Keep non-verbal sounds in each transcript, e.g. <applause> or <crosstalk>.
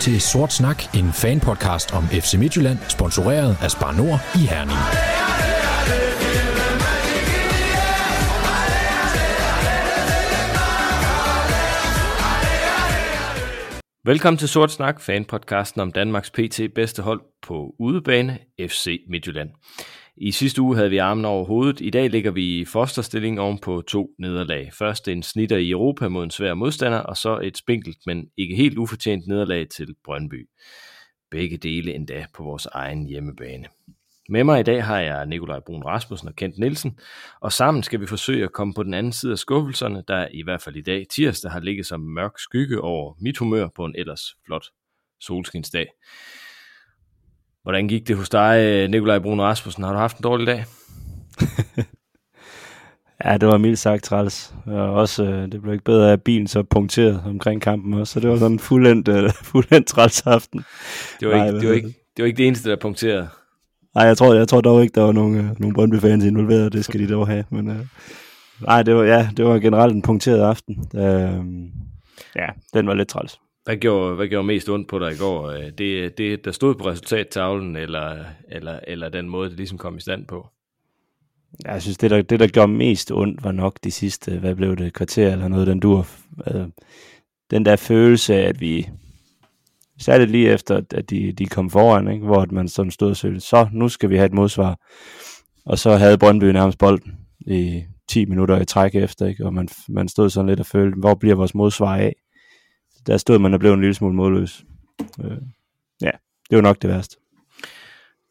Til Sort Snak, en fanpodcast om FC Midtjylland, sponsoreret af Spar Nord i Herning. Velkommen til Sort Snak, fanpodcasten om Danmarks PT bedste hold på udebane, FC Midtjylland. I sidste uge havde vi armen over hovedet. I dag ligger vi i fosterstilling oven på to nederlag. Først en snitter i Europa mod en svær modstander, og så et spinkelt, men ikke helt ufortjent nederlag til Brøndby. Begge dele endda på vores egen hjemmebane. Med mig i dag har jeg Nikolaj Brun Rasmussen og Kent Nielsen, og sammen skal vi forsøge at komme på den anden side af skuffelserne, der i hvert fald i dag tirsdag har ligget som mørk skygge over mit humør på en ellers flot solskinsdag. Hvordan gik det hos dig, Nikolaj Brun Rasmussen? Har du haft en dårlig dag? <laughs> ja, det var mildt sagt træls. Og også, øh, det blev ikke bedre af bilen så punkteret omkring kampen også, så det var sådan en fuldendt, uh, <laughs> fuldendt træls aften. Det var, ikke, Nej, det, var ikke, det var ikke det eneste, der punkterede. Nej, jeg tror, jeg tror dog ikke, der var nogen, nogen Brøndby-fans involveret, det skal de dog have. Men, uh, nej, det var, ja, det var generelt en punkteret aften. Uh, ja, den var lidt træls. Hvad gjorde, hvad gjorde mest ondt på dig i går? Øh, det, det der stod på resultattavlen, eller, eller, eller den måde, det ligesom kom i stand på? Jeg synes, det der, det der gjorde mest ondt, var nok de sidste, hvad blev det, kvarter eller noget, den dur. Øh, den der følelse af, at vi, særligt lige efter, at de, de kom foran, ikke? hvor man sådan stod og søgte, så nu skal vi have et modsvar. Og så havde Brøndby nærmest bolden i 10 minutter i træk efter, ikke? og man, man stod sådan lidt og følte, hvor bliver vores modsvar af? Der stod man og blev en lille smule målløs. Øh, ja, det var nok det værste.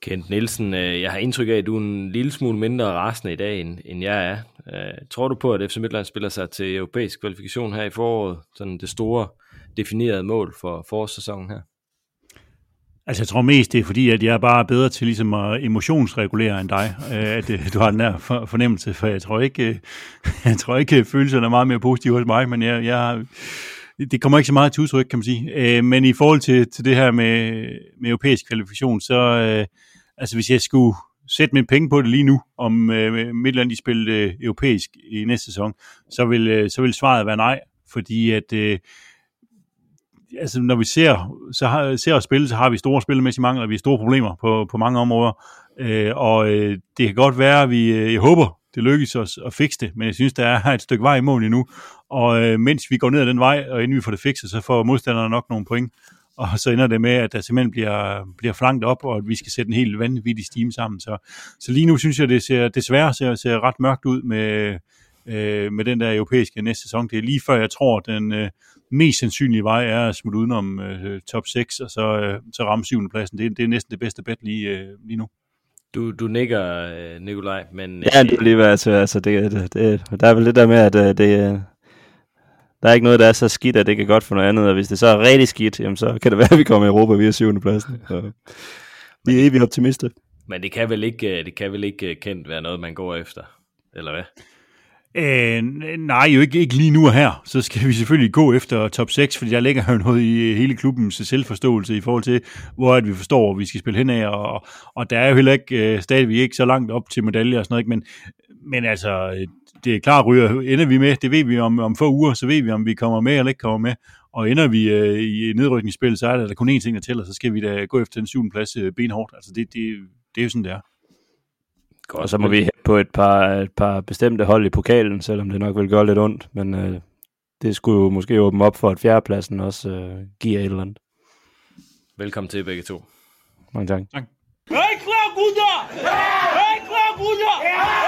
Kent Nielsen, øh, jeg har indtryk af, at du er en lille smule mindre rasende i dag, end, end jeg er. Øh, tror du på, at FC Midtland spiller sig til europæisk kvalifikation her i foråret? Sådan det store definerede mål for forårssæsonen her? Altså jeg tror mest, det er fordi, at jeg er bare bedre til ligesom at emotionsregulere end dig, at du har den her fornemmelse, for jeg tror ikke, <laughs> jeg tror ikke følelserne er meget mere positive hos mig, men jeg, jeg, det kommer ikke så meget til udtryk, kan man sige. Øh, men i forhold til, til det her med, med europæisk kvalifikation, så øh, altså hvis jeg skulle sætte mine penge på det lige nu, om øh, Midtland de spiller øh, europæisk i næste sæson, så vil, øh, så vil svaret være nej, fordi at øh, altså når vi ser, så har, ser os spille, så har vi store spillemæssige mangler, og vi har store problemer på, på mange områder, øh, og øh, det kan godt være, at vi, øh, jeg håber, det lykkes os at fikse det, men jeg synes, der er et stykke vej i mål endnu, og øh, mens vi går ned ad den vej, og inden vi får det fikset, så får modstanderne nok nogle point. Og så ender det med, at der simpelthen bliver, bliver flankt op, og at vi skal sætte en helt vanvittig stime sammen. Så, så lige nu synes jeg, det ser desværre ser, ser ret mørkt ud med, øh, med den der europæiske næste sæson. Det er lige før, jeg tror, den øh, mest sandsynlige vej er at smutte udenom øh, top 6, og så, øh, så ramme syvende pladsen. Det, det er næsten det bedste bet lige, øh, lige nu. Du, du nikker, øh, Nikolaj, men... Ja, det er lige hvad altså, altså det, det, det, der er vel det der med, at øh, det, der er ikke noget, der er så skidt, at det kan godt for noget andet, og hvis det så er rigtig skidt, jamen så kan det være, at vi kommer i Europa via syvende pladsen. Så <laughs> vi er evigt optimister. Men det kan vel ikke, det kan vel ikke kendt være noget, man går efter, eller hvad? Øh, nej, jo ikke, ikke lige nu og her. Så skal vi selvfølgelig gå efter top 6, fordi der ligger jo noget i hele klubbens selvforståelse i forhold til, hvor at vi forstår, hvor vi skal spille hen af, og, og der er jo heller ikke øh, stadigvæk ikke så langt op til medaljer og sådan noget, ikke? men, men altså, det er klart, ryger, ender vi med, det ved vi om, om få uger, så ved vi, om vi kommer med eller ikke kommer med, og ender vi øh, i nedrykningsspil, så er der, der kun én ting, der tæller, så skal vi da gå efter den syvende plads øh, benhårdt. Altså, det, det, det er jo sådan, det er. Godt, og så må vi på et par, et par bestemte hold i pokalen, selvom det nok vil gøre lidt ondt, men øh, det skulle jo måske åbne op for, at fjerdepladsen også øh, giver et eller andet. Velkommen til begge to. Mange tak. tak. Hey, klar, gutter! Hey, klar, gutter!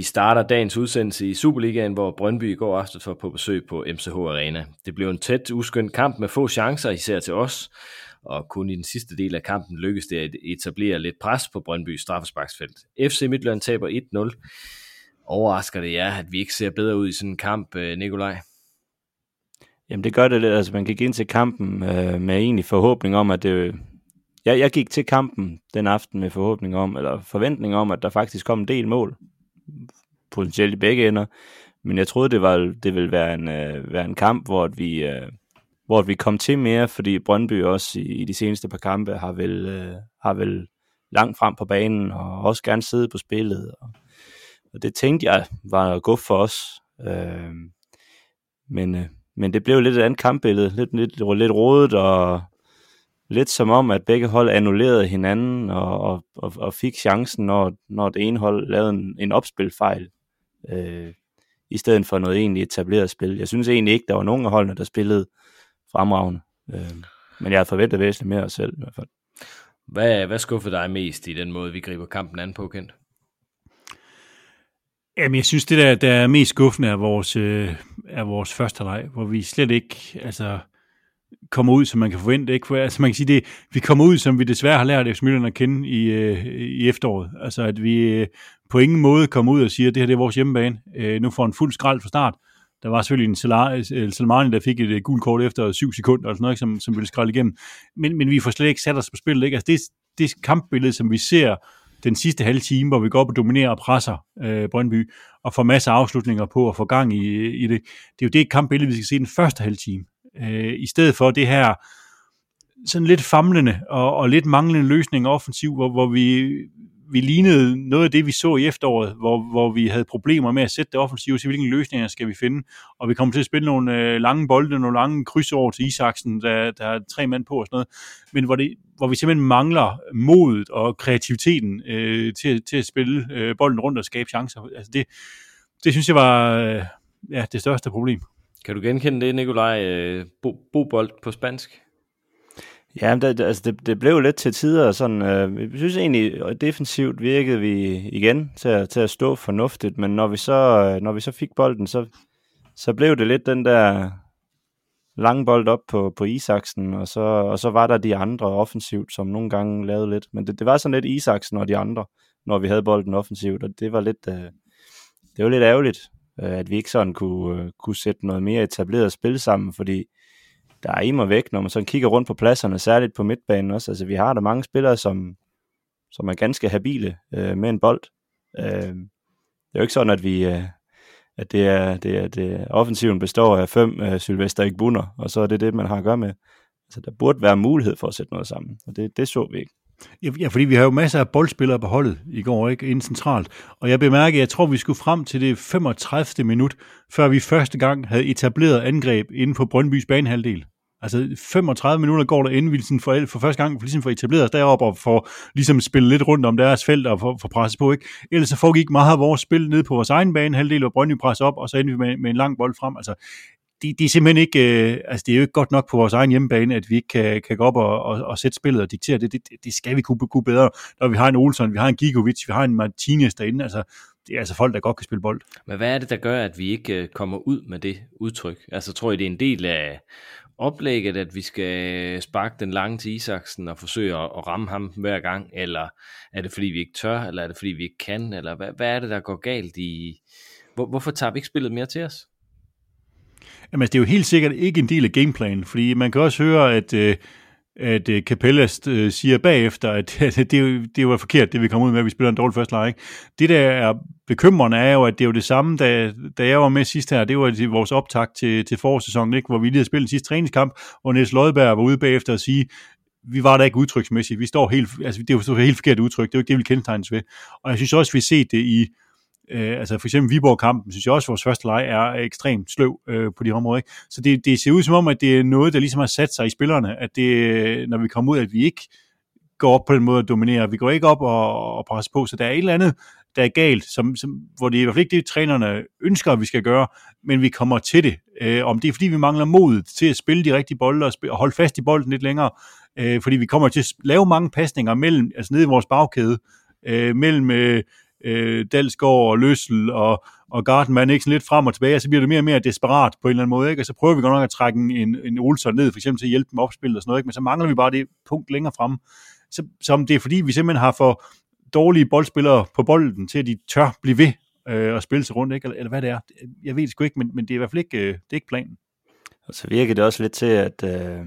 Vi starter dagens udsendelse i Superligaen, hvor Brøndby i går aftes var på besøg på MCH Arena. Det blev en tæt, uskøn kamp med få chancer, især til os, og kun i den sidste del af kampen lykkedes det at etablere lidt pres på Brøndby straffesparksfelt. FC Midtjylland taber 1-0. Overrasker det jer, at vi ikke ser bedre ud i sådan en kamp, øh, Nikolaj? Jamen det gør det lidt. Altså man gik ind til kampen øh, med egentlig forhåbning om, at det... Jeg, jeg gik til kampen den aften med forhåbning om, eller forventning om, at der faktisk kom en del mål potentielt i begge ender. Men jeg troede, det, var, det ville være en, øh, være en kamp, hvor vi, øh, hvor vi kom til mere, fordi Brøndby også i, i de seneste par kampe har vel, øh, har vel langt frem på banen, og også gerne sidde på spillet. Og, og det tænkte jeg var godt for os. Øh, men, øh, men det blev lidt et andet kampbillede, lidt, lidt, lidt rodet, og lidt som om, at begge hold annullerede hinanden, og, og, og, og fik chancen, når, når det ene hold lavede en, en opspilfejl, øh, i stedet for noget egentlig etableret spil. Jeg synes egentlig ikke, der var nogen af holdene, der spillede fremragende. Øh, men jeg havde forventet væsentligt mere os selv i hvert fald. Hvad, hvad skuffede dig mest i den måde, vi griber kampen an på, Kent? Jamen, jeg synes, det der, der er mest skuffende er vores, øh, er vores første leg, hvor vi slet ikke altså, kommer ud, som man kan forvente. Ikke? For, altså, man kan sige, det, vi kommer ud, som vi desværre har lært FC Midtjylland at kende i, øh, i efteråret. Altså, at vi øh, på ingen måde kommer ud og siger, at det her det er vores hjemmebane. Øh, nu får en fuld skrald fra start. Der var selvfølgelig en øh, Salmani, der fik et øh, gult kort efter 7 sekunder, eller sådan noget, som, som ville skralde igennem. Men, men vi får slet ikke sat os på spillet. Ikke? Altså, det, det kampbillede, som vi ser den sidste halve time, hvor vi går op og dominerer og presser øh, Brøndby, og får masser af afslutninger på og få gang i, øh, i det. Det er jo det kampbillede, vi skal se den første halve time. Øh, I stedet for det her sådan lidt famlende og, og lidt manglende løsning offensiv, hvor, hvor vi, vi lignede noget af det, vi så i efteråret, hvor, hvor vi havde problemer med at sætte det offensive til, hvilke løsninger skal vi finde. Og vi kommer til at spille nogle øh, lange bolde, nogle lange kryds over til Isaksen, der, der er tre mand på og sådan noget. Men hvor, det, hvor vi simpelthen mangler modet og kreativiteten øh, til, til at spille øh, bolden rundt og skabe chancer. Altså det, det synes jeg var øh, ja, det største problem. Kan du genkende det, Nikolaj? Øh, bo, bobold på spansk? Ja, det, altså det, det blev lidt til tider sådan, øh, jeg synes egentlig, at defensivt virkede vi igen til at, til at stå fornuftigt, men når vi så, øh, når vi så fik bolden, så, så blev det lidt den der lange bold op på, på Isaksen, og så, og så var der de andre offensivt, som nogle gange lavede lidt, men det, det var sådan lidt Isaksen og de andre, når vi havde bolden offensivt, og det var lidt, øh, det var lidt ærgerligt, øh, at vi ikke sådan kunne, øh, kunne sætte noget mere etableret spil sammen, fordi der er imod væk, når man sådan kigger rundt på pladserne, særligt på midtbanen også. Altså, vi har der mange spillere, som, som er ganske habile øh, med en bold. Øh, det er jo ikke sådan, at vi... Øh, at det er, det er, det er, offensiven består af fem øh, Sylvester Igbunner, og så er det det, man har at gøre med. Altså, der burde være mulighed for at sætte noget sammen, og det, det så vi ikke. Ja, fordi vi har jo masser af boldspillere på holdet i går, ikke? Inden centralt. Og jeg bemærker, jeg tror, vi skulle frem til det 35. minut, før vi første gang havde etableret angreb inden på Brøndbys banehalvdel. Altså 35 minutter går der, inden vi sådan for, for første gang for, ligesom for etableret os deroppe og får ligesom spille lidt rundt om deres felt og for, for presse på. Ikke? Ellers så foregik meget af vores spil ned på vores egen bane, halvdel og Brøndby presse op, og så endte vi med, med en lang bold frem. Altså, det, de er simpelthen ikke, øh, altså det er jo ikke godt nok på vores egen hjemmebane, at vi ikke kan, kan gå op og, og, og sætte spillet og diktere det. Det, det skal vi kunne, kunne bedre, når vi har en Olsen, vi har en Gigovic, vi har en Martinez derinde. Altså, det er altså folk, der godt kan spille bold. Men hvad er det, der gør, at vi ikke øh, kommer ud med det udtryk? Altså tror I, det er en del af oplægget, at vi skal sparke den lange til Isaksen og forsøge at ramme ham hver gang, eller er det fordi vi ikke tør, eller er det fordi vi ikke kan, eller hvad, hvad er det, der går galt i... Hvor, hvorfor tager vi ikke spillet mere til os? Jamen, altså, det er jo helt sikkert ikke en del af gameplanen, fordi man kan også høre, at, øh, at øh, Capellas øh, siger bagefter, at <laughs> det, det, det var forkert, det vi kom ud med, at vi spiller en dårlig første leg. Det, der er bekymrende, er jo, at det er jo det samme, da, da jeg var med sidst her, det var vores optag til, til forårssæsonen, ikke? hvor vi lige havde spillet den sidste træningskamp, hvor Niels Lodberg var ude bagefter og sige, vi var der ikke udtryksmæssigt. Vi står helt, altså det var helt forkert udtryk. Det var ikke det, vi kendetegnes ved. Og jeg synes også, vi har set det i, Øh, altså for eksempel Viborg-kampen, synes jeg også, at vores første leg er ekstremt sløv øh, på de områder. Ikke? Så det, det ser ud som om, at det er noget, der ligesom har sat sig i spillerne, at det, øh, når vi kommer ud, at vi ikke går op på den måde at dominere. Vi går ikke op og, og presser på, så der er et eller andet, der er galt, som, som, hvor det er i hvert fald ikke det, trænerne ønsker, at vi skal gøre, men vi kommer til det. Øh, om det er, fordi vi mangler mod til at spille de rigtige bolde og, og holde fast i bolden lidt længere, øh, fordi vi kommer til at lave mange pasninger mellem, altså nede i vores bagkæde, øh, mellem øh, øh, Dalsgaard og Løssel og, og Gartenmann ikke sådan lidt frem og tilbage, og så bliver det mere og mere desperat på en eller anden måde, ikke? og så prøver vi godt nok at trække en, en Olsen ned, for eksempel til at hjælpe dem opspillet og sådan noget, ikke? men så mangler vi bare det punkt længere frem, så, som det er fordi, vi simpelthen har for dårlige boldspillere på bolden, til at de tør blive ved øh, spille sig rundt, ikke? Eller, eller hvad det er. Jeg ved det sgu ikke, men, men det er i hvert fald ikke, øh, det er ikke planen. Og så virker det også lidt til, at øh,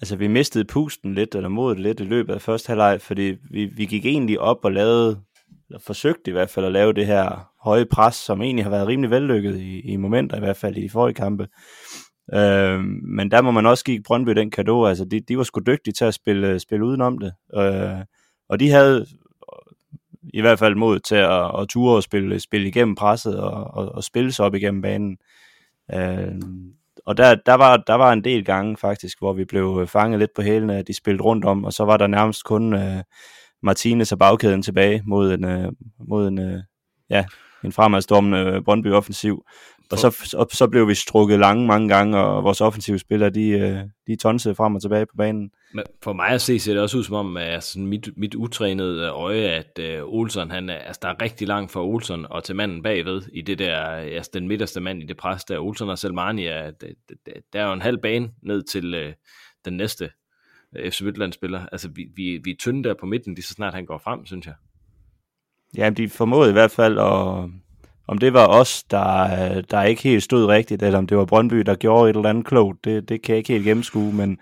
altså, vi mistede pusten lidt, eller modet lidt i løbet af første halvleg, fordi vi, vi gik egentlig op og lavede eller forsøgt i hvert fald at lave det her høje pres, som egentlig har været rimelig vellykket i, i momenter, i hvert fald i de forrige kampe. Øh, men der må man også give Brøndby den kado, altså de, de var sgu dygtige til at spille, spille udenom det, øh, og de havde i hvert fald mod til at, at ture og spille, spille igennem presset og, og, og spille sig op igennem banen. Øh, og der, der, var, der var en del gange faktisk, hvor vi blev fanget lidt på hælene, at de spillede rundt om, og så var der nærmest kun øh, Martinez og bagkæden tilbage mod en, øh, mod en, øh, ja, en fremadstormende øh, Brøndby offensiv. Og så, så, så blev vi strukket lange mange gange, og vores offensive spillere, de, øh, de tonsede frem og tilbage på banen. Men for mig at se, ser det også ud som om, at sådan mit, mit utrænede øje, at uh, Olsen, han er, altså, der er rigtig langt fra Olsen og til manden bagved, i det der, altså den midterste mand i det pres, der Olsen og Selmani, er, der er jo en halv bane ned til uh, den næste Øh, FC Midtland-spiller. Altså, vi, vi, vi er tynde der på midten, lige så snart han går frem, synes jeg. Ja, de formåede i hvert fald at om det var os, der, der ikke helt stod rigtigt, eller om det var Brøndby, der gjorde et eller andet klogt, det, det kan jeg ikke helt gennemskue, men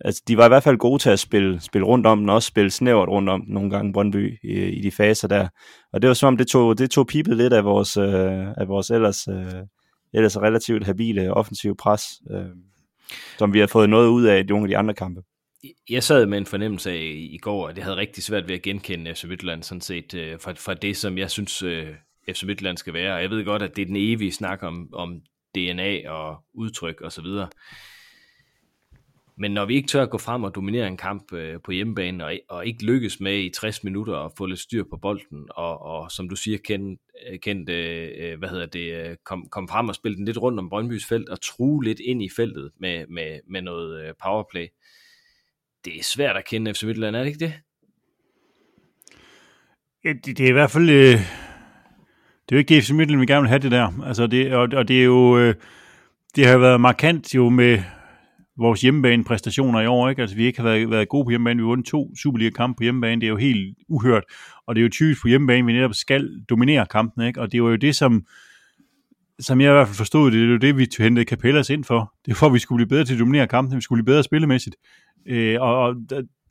altså, de var i hvert fald gode til at spille, spille rundt om den, også spille snævert rundt om den nogle gange Brøndby i, i de faser der. Og det var som om, det tog, det tog pipet lidt af vores, øh, af vores ellers, øh, ellers relativt habile offensive pres, øh, som vi har fået noget ud af i nogle af de andre kampe. Jeg sad med en fornemmelse af i går, at det havde rigtig svært ved at genkende FC Midtjylland sådan set, øh, fra, fra det, som jeg synes, øh, FC Midtjylland skal være. Og jeg ved godt, at det er den evige snak om, om DNA og udtryk og så videre. Men når vi ikke tør at gå frem og dominere en kamp øh, på hjemmebane, og, og ikke lykkes med i 60 minutter at få lidt styr på bolden, og, og som du siger, kendt, øh, kendt øh, øh, hvad hedder det, øh, kom, kom frem og spille den lidt rundt om Brøndbys felt, og true lidt ind i feltet med, med, med noget øh, powerplay. Det er svært at kende FC Midtjylland, er det ikke det? Ja, det, det er i hvert fald... Øh det er jo ikke det FC Midtjylland, vi gerne vil have det der. Altså det, og, og det er jo, øh, det har været markant jo med vores hjemmebane-præstationer i år, ikke? Altså vi ikke har været, været gode på hjemmebane. Vi har vundet to Superliga-kampe på hjemmebane. Det er jo helt uhørt. Og det er jo typisk på hjemmebane, vi netop skal dominere kampen, ikke? Og det var jo det, som, som jeg i hvert fald forstod, det er jo det, vi hentede Capellas ind for. Det er for, at vi skulle blive bedre til at dominere kampen, vi skulle blive bedre spillemæssigt. Øh, og, og,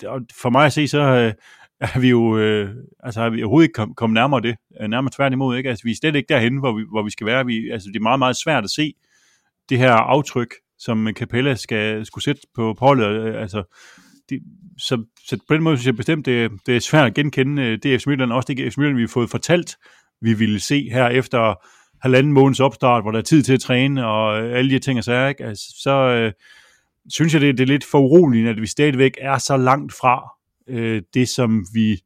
og for mig at se, så, øh, er vi jo, øh, altså har vi overhovedet ikke kommet kom nærmere det, øh, nærmere tværtimod, ikke? Altså vi er slet ikke derhen, hvor vi, hvor vi skal være. Vi, altså det er meget, meget svært at se det her aftryk, som Capella skal, skulle sætte på holdet. Øh, altså, det, så, så på den måde synes jeg bestemt, det, det er svært at genkende øh, det FC Midtjylland, også det FC Midtjylland, vi har fået fortalt, vi ville se her efter halvanden måneds opstart, hvor der er tid til at træne, og øh, alle de ting og sager, ikke? Altså, så øh, synes jeg, det, det er lidt for uroligt, at vi stadigvæk er så langt fra øh, det, som vi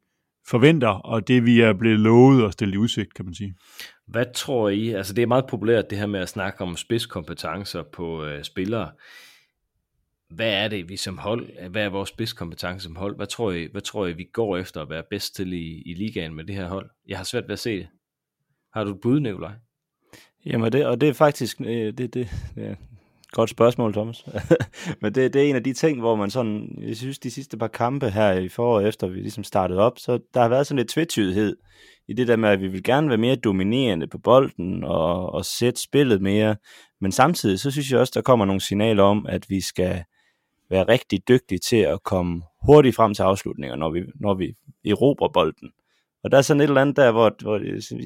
forventer, og det, vi er blevet lovet og stillet i udsigt, kan man sige. Hvad tror I? Altså, det er meget populært, det her med at snakke om spidskompetencer på øh, spillere. Hvad er det, vi som hold, hvad er vores spidskompetence som hold? Hvad tror I, hvad tror I vi går efter at være bedst til i, i ligaen med det her hold? Jeg har svært ved at se det. Har du et bud, Nikolaj? Jamen, det, og det er faktisk, øh, det, det, ja, Godt spørgsmål, Thomas. <laughs> Men det, det er en af de ting, hvor man sådan, jeg synes, de sidste par kampe her i foråret, efter vi ligesom startede op, så der har været sådan lidt tvetydighed i det der med, at vi vil gerne være mere dominerende på bolden og, og sætte spillet mere. Men samtidig, så synes jeg også, der kommer nogle signaler om, at vi skal være rigtig dygtige til at komme hurtigt frem til afslutninger, når vi, når vi erobrer bolden. Og der er sådan et eller andet der, hvor, hvor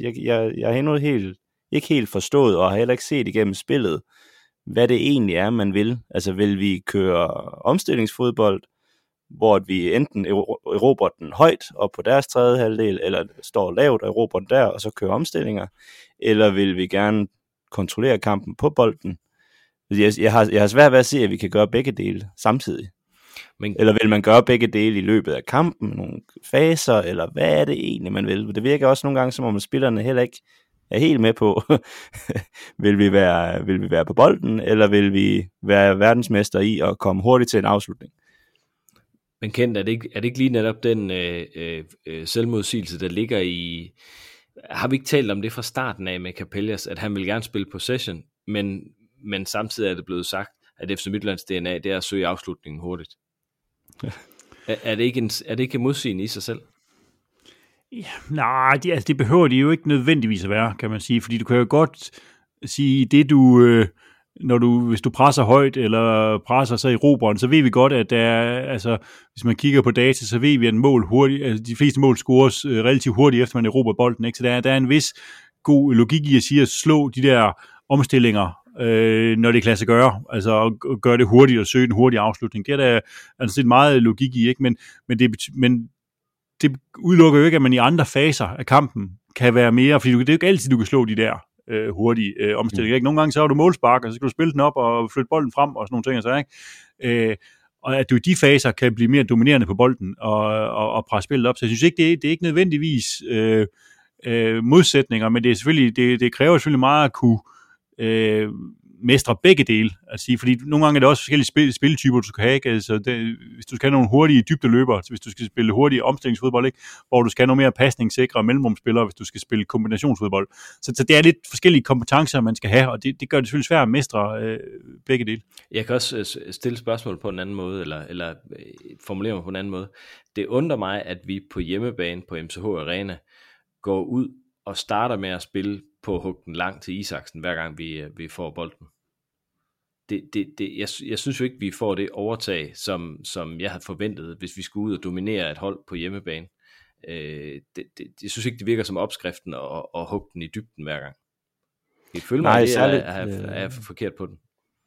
jeg, jeg, jeg har endnu helt, ikke helt forstået, og har heller ikke set igennem spillet, hvad det egentlig er, man vil. Altså vil vi køre omstillingsfodbold, hvor vi enten erobrer den højt og på deres tredje halvdel, eller står lavt og erobrer den der, og så kører omstillinger, eller vil vi gerne kontrollere kampen på bolden. Jeg, jeg, har, jeg har svært ved at se, at vi kan gøre begge dele samtidig. Men... Eller vil man gøre begge dele i løbet af kampen, nogle faser, eller hvad er det egentlig, man vil? Det virker også nogle gange, som om spillerne heller ikke er helt med på, <laughs> vil, vi være, vil vi være på bolden, eller vil vi være verdensmester i at komme hurtigt til en afslutning? Men Kent, er det ikke, er det ikke lige netop den øh, øh, selvmodsigelse, der ligger i... Har vi ikke talt om det fra starten af med Capellas, at han vil gerne spille possession, men, men samtidig er det blevet sagt, at FC Midtlands DNA, det er at søge afslutningen hurtigt. <laughs> Er, er, det ikke en, er det ikke en modsigende i sig selv? Ja, nej, det, altså, det behøver de jo ikke nødvendigvis at være, kan man sige, fordi du kan jo godt sige, det du, øh, når du, hvis du presser højt, eller presser sig i roberen, så ved vi godt, at der er, altså, hvis man kigger på data, så ved vi, at mål hurtigt, altså, de fleste mål scores øh, relativt hurtigt, efter man erobrer bolden, ikke? så der er, der er en vis god logik i at sige, at slå de der omstillinger øh, når det kan lade sig gøre. Altså at gøre det hurtigt og søge en hurtig afslutning. Det er der altså, meget logik i, ikke? Men, men, det, men det udelukker jo ikke, at man i andre faser af kampen kan være mere, fordi det er jo ikke altid, du kan slå de der øh, hurtige øh, omstillinger. Mm. Ikke? Nogle gange så har du målspark, og så skal du spille den op og flytte bolden frem og sådan nogle ting. Så, ikke? Øh, og at du i de faser kan blive mere dominerende på bolden og, og, og presse spillet op. Så jeg synes ikke, det er, det er ikke nødvendigvis øh, øh, modsætninger, men det, er selvfølgelig, det, det kræver selvfølgelig meget at kunne øh, mestre begge dele. At sige, fordi nogle gange er det også forskellige spil, spiltyper, du skal have. Ikke? Altså, det, hvis du skal have nogle hurtige så altså, hvis du skal spille hurtige omstillingsfodbold, ikke? hvor du skal have nogle mere pasningssikre mellemrumspillere, hvis du skal spille kombinationsfodbold. Så, så det er lidt forskellige kompetencer, man skal have, og det, det gør det selvfølgelig svært at mestre øh, begge dele. Jeg kan også øh, stille spørgsmål på en anden måde, eller, eller øh, formulere mig på en anden måde. Det undrer mig, at vi på hjemmebane på MCH Arena går ud og starter med at spille på huggen langt til Isaksen, hver gang vi, øh, vi får bolden. Det, det, det, jeg, jeg synes jo ikke, vi får det overtag, som, som jeg havde forventet, hvis vi skulle ud og dominere et hold på hjemmebane. Øh, det, det, jeg synes ikke, det virker som opskriften at, at hugge den i dybden hver gang. Jeg føler mig, Nej, det særligt, er, er, er, er forkert på den.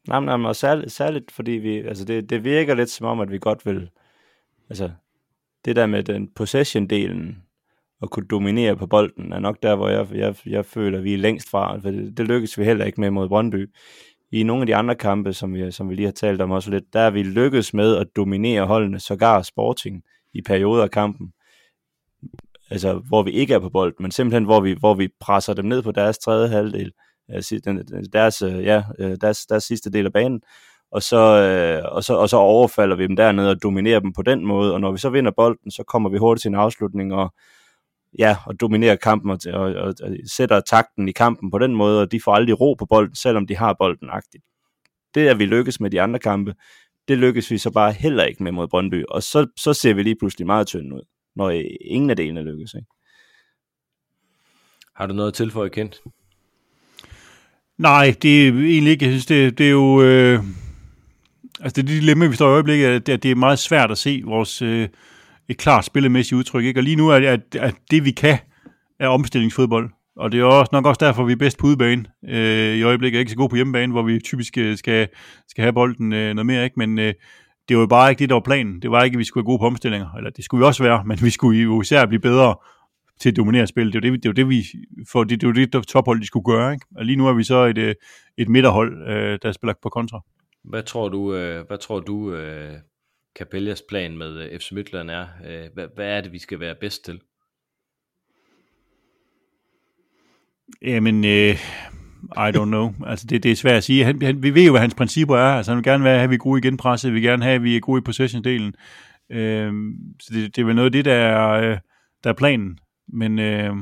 Nej, nej, men særligt, særligt fordi vi, altså det, det virker lidt som om, at vi godt vil, altså det der med den possession-delen, at kunne dominere på bolden, er nok der, hvor jeg, jeg, jeg føler, at vi er længst fra. For det, det lykkes vi heller ikke med mod Brøndby. I nogle af de andre kampe, som vi, som vi lige har talt om også lidt, der er vi lykkedes med at dominere holdene, sågar Sporting, i perioder af kampen. Altså, hvor vi ikke er på bolden, men simpelthen, hvor vi, hvor vi presser dem ned på deres tredje halvdel, øh, deres, øh, ja, øh, deres, deres sidste del af banen, og så, øh, og, så, og så overfalder vi dem dernede og dominerer dem på den måde, og når vi så vinder bolden, så kommer vi hurtigt til en afslutning, og, ja, og dominerer kampen og, og, og, og sætter takten i kampen på den måde, og de får aldrig ro på bolden, selvom de har bolden agtigt. Det er vi lykkes med de andre kampe, det lykkes vi så bare heller ikke med mod Brøndby, og så, så ser vi lige pludselig meget tynde ud, når ingen af delene lykkes. Ikke? Har du noget at tilføje, Kent? Nej, det er egentlig ikke. Jeg synes, det, det er jo... Øh, altså det dilemma, vi står i øjeblikket, at det, at det er meget svært at se vores... Øh, et klart spillemæssigt udtryk. Ikke? Og lige nu er det, at, at det, vi kan, er omstillingsfodbold. Og det er også nok også derfor, vi er bedst på udebane. Øh, I øjeblikket er ikke så god på hjemmebane, hvor vi typisk øh, skal, skal have bolden øh, noget mere. ikke. Men øh, det var jo bare ikke det, der var planen. Det var ikke, at vi skulle være gode på omstillinger. Eller det skulle vi også være, men vi skulle jo især blive bedre til at dominere spillet. Det var det, det, var det vi for det, det, var det, tophold, de skulle gøre. Ikke? Og lige nu er vi så et, øh, et midterhold, øh, der spiller på kontra. Hvad tror du, hvad tror du Capellas plan med øh, FC Midtjylland er. Øh, hvad, hvad er det, vi skal være bedst til? Jamen, øh, I don't know. <laughs> Altså, det, det er svært at sige. Han, han, vi ved jo, hvad hans principper er. Altså, han vil gerne være, have, at vi er gode i genpresset. Vi vil gerne have, at vi er gode i possession-delen. Øh, så det, det er vel noget af det, der er, øh, der er planen. Men, øh,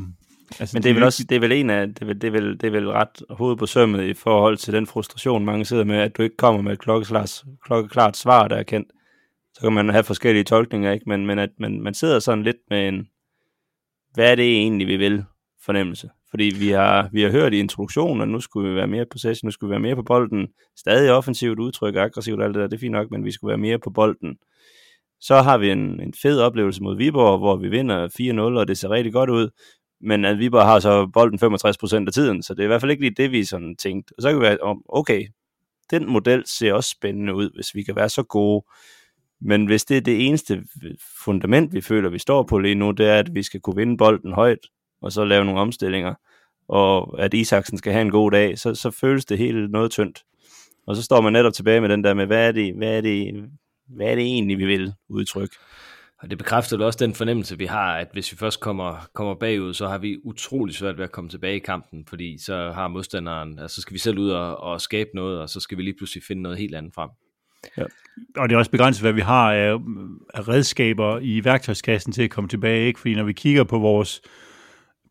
altså, Men det er vel også det er vel en af det er vel, det er vel, det er vel ret hoved på sømmet i forhold til den frustration, mange sidder med, at du ikke kommer med et klokkeklart, klokkeklart svar, der er kendt så kan man have forskellige tolkninger, ikke? Men, men at man, man sidder sådan lidt med en, hvad er det egentlig, vi vil fornemmelse? Fordi vi har, vi har hørt i introduktionen, at nu skulle vi være mere på possession, nu skulle vi være mere på bolden, stadig offensivt udtryk, aggressivt alt det der, det er fint nok, men vi skulle være mere på bolden. Så har vi en, en fed oplevelse mod Viborg, hvor vi vinder 4-0, og det ser rigtig godt ud, men at Viborg har så bolden 65% af tiden, så det er i hvert fald ikke lige det, vi sådan tænkt. Og så kan vi være, okay, den model ser også spændende ud, hvis vi kan være så gode, men hvis det er det eneste fundament, vi føler, vi står på lige nu, det er, at vi skal kunne vinde bolden højt, og så lave nogle omstillinger, og at Isaksen skal have en god dag, så, så føles det helt noget tyndt. Og så står man netop tilbage med den der med, hvad er det, hvad er det, hvad er det egentlig, vi vil udtrykke? Og det bekræfter også den fornemmelse, vi har, at hvis vi først kommer, kommer bagud, så har vi utrolig svært ved at komme tilbage i kampen, fordi så har modstanderen, altså så skal vi selv ud og, og skabe noget, og så skal vi lige pludselig finde noget helt andet frem. Ja. Og det er også begrænset, hvad vi har af, af redskaber i værktøjskassen til at komme tilbage, ikke? Fordi når vi kigger på vores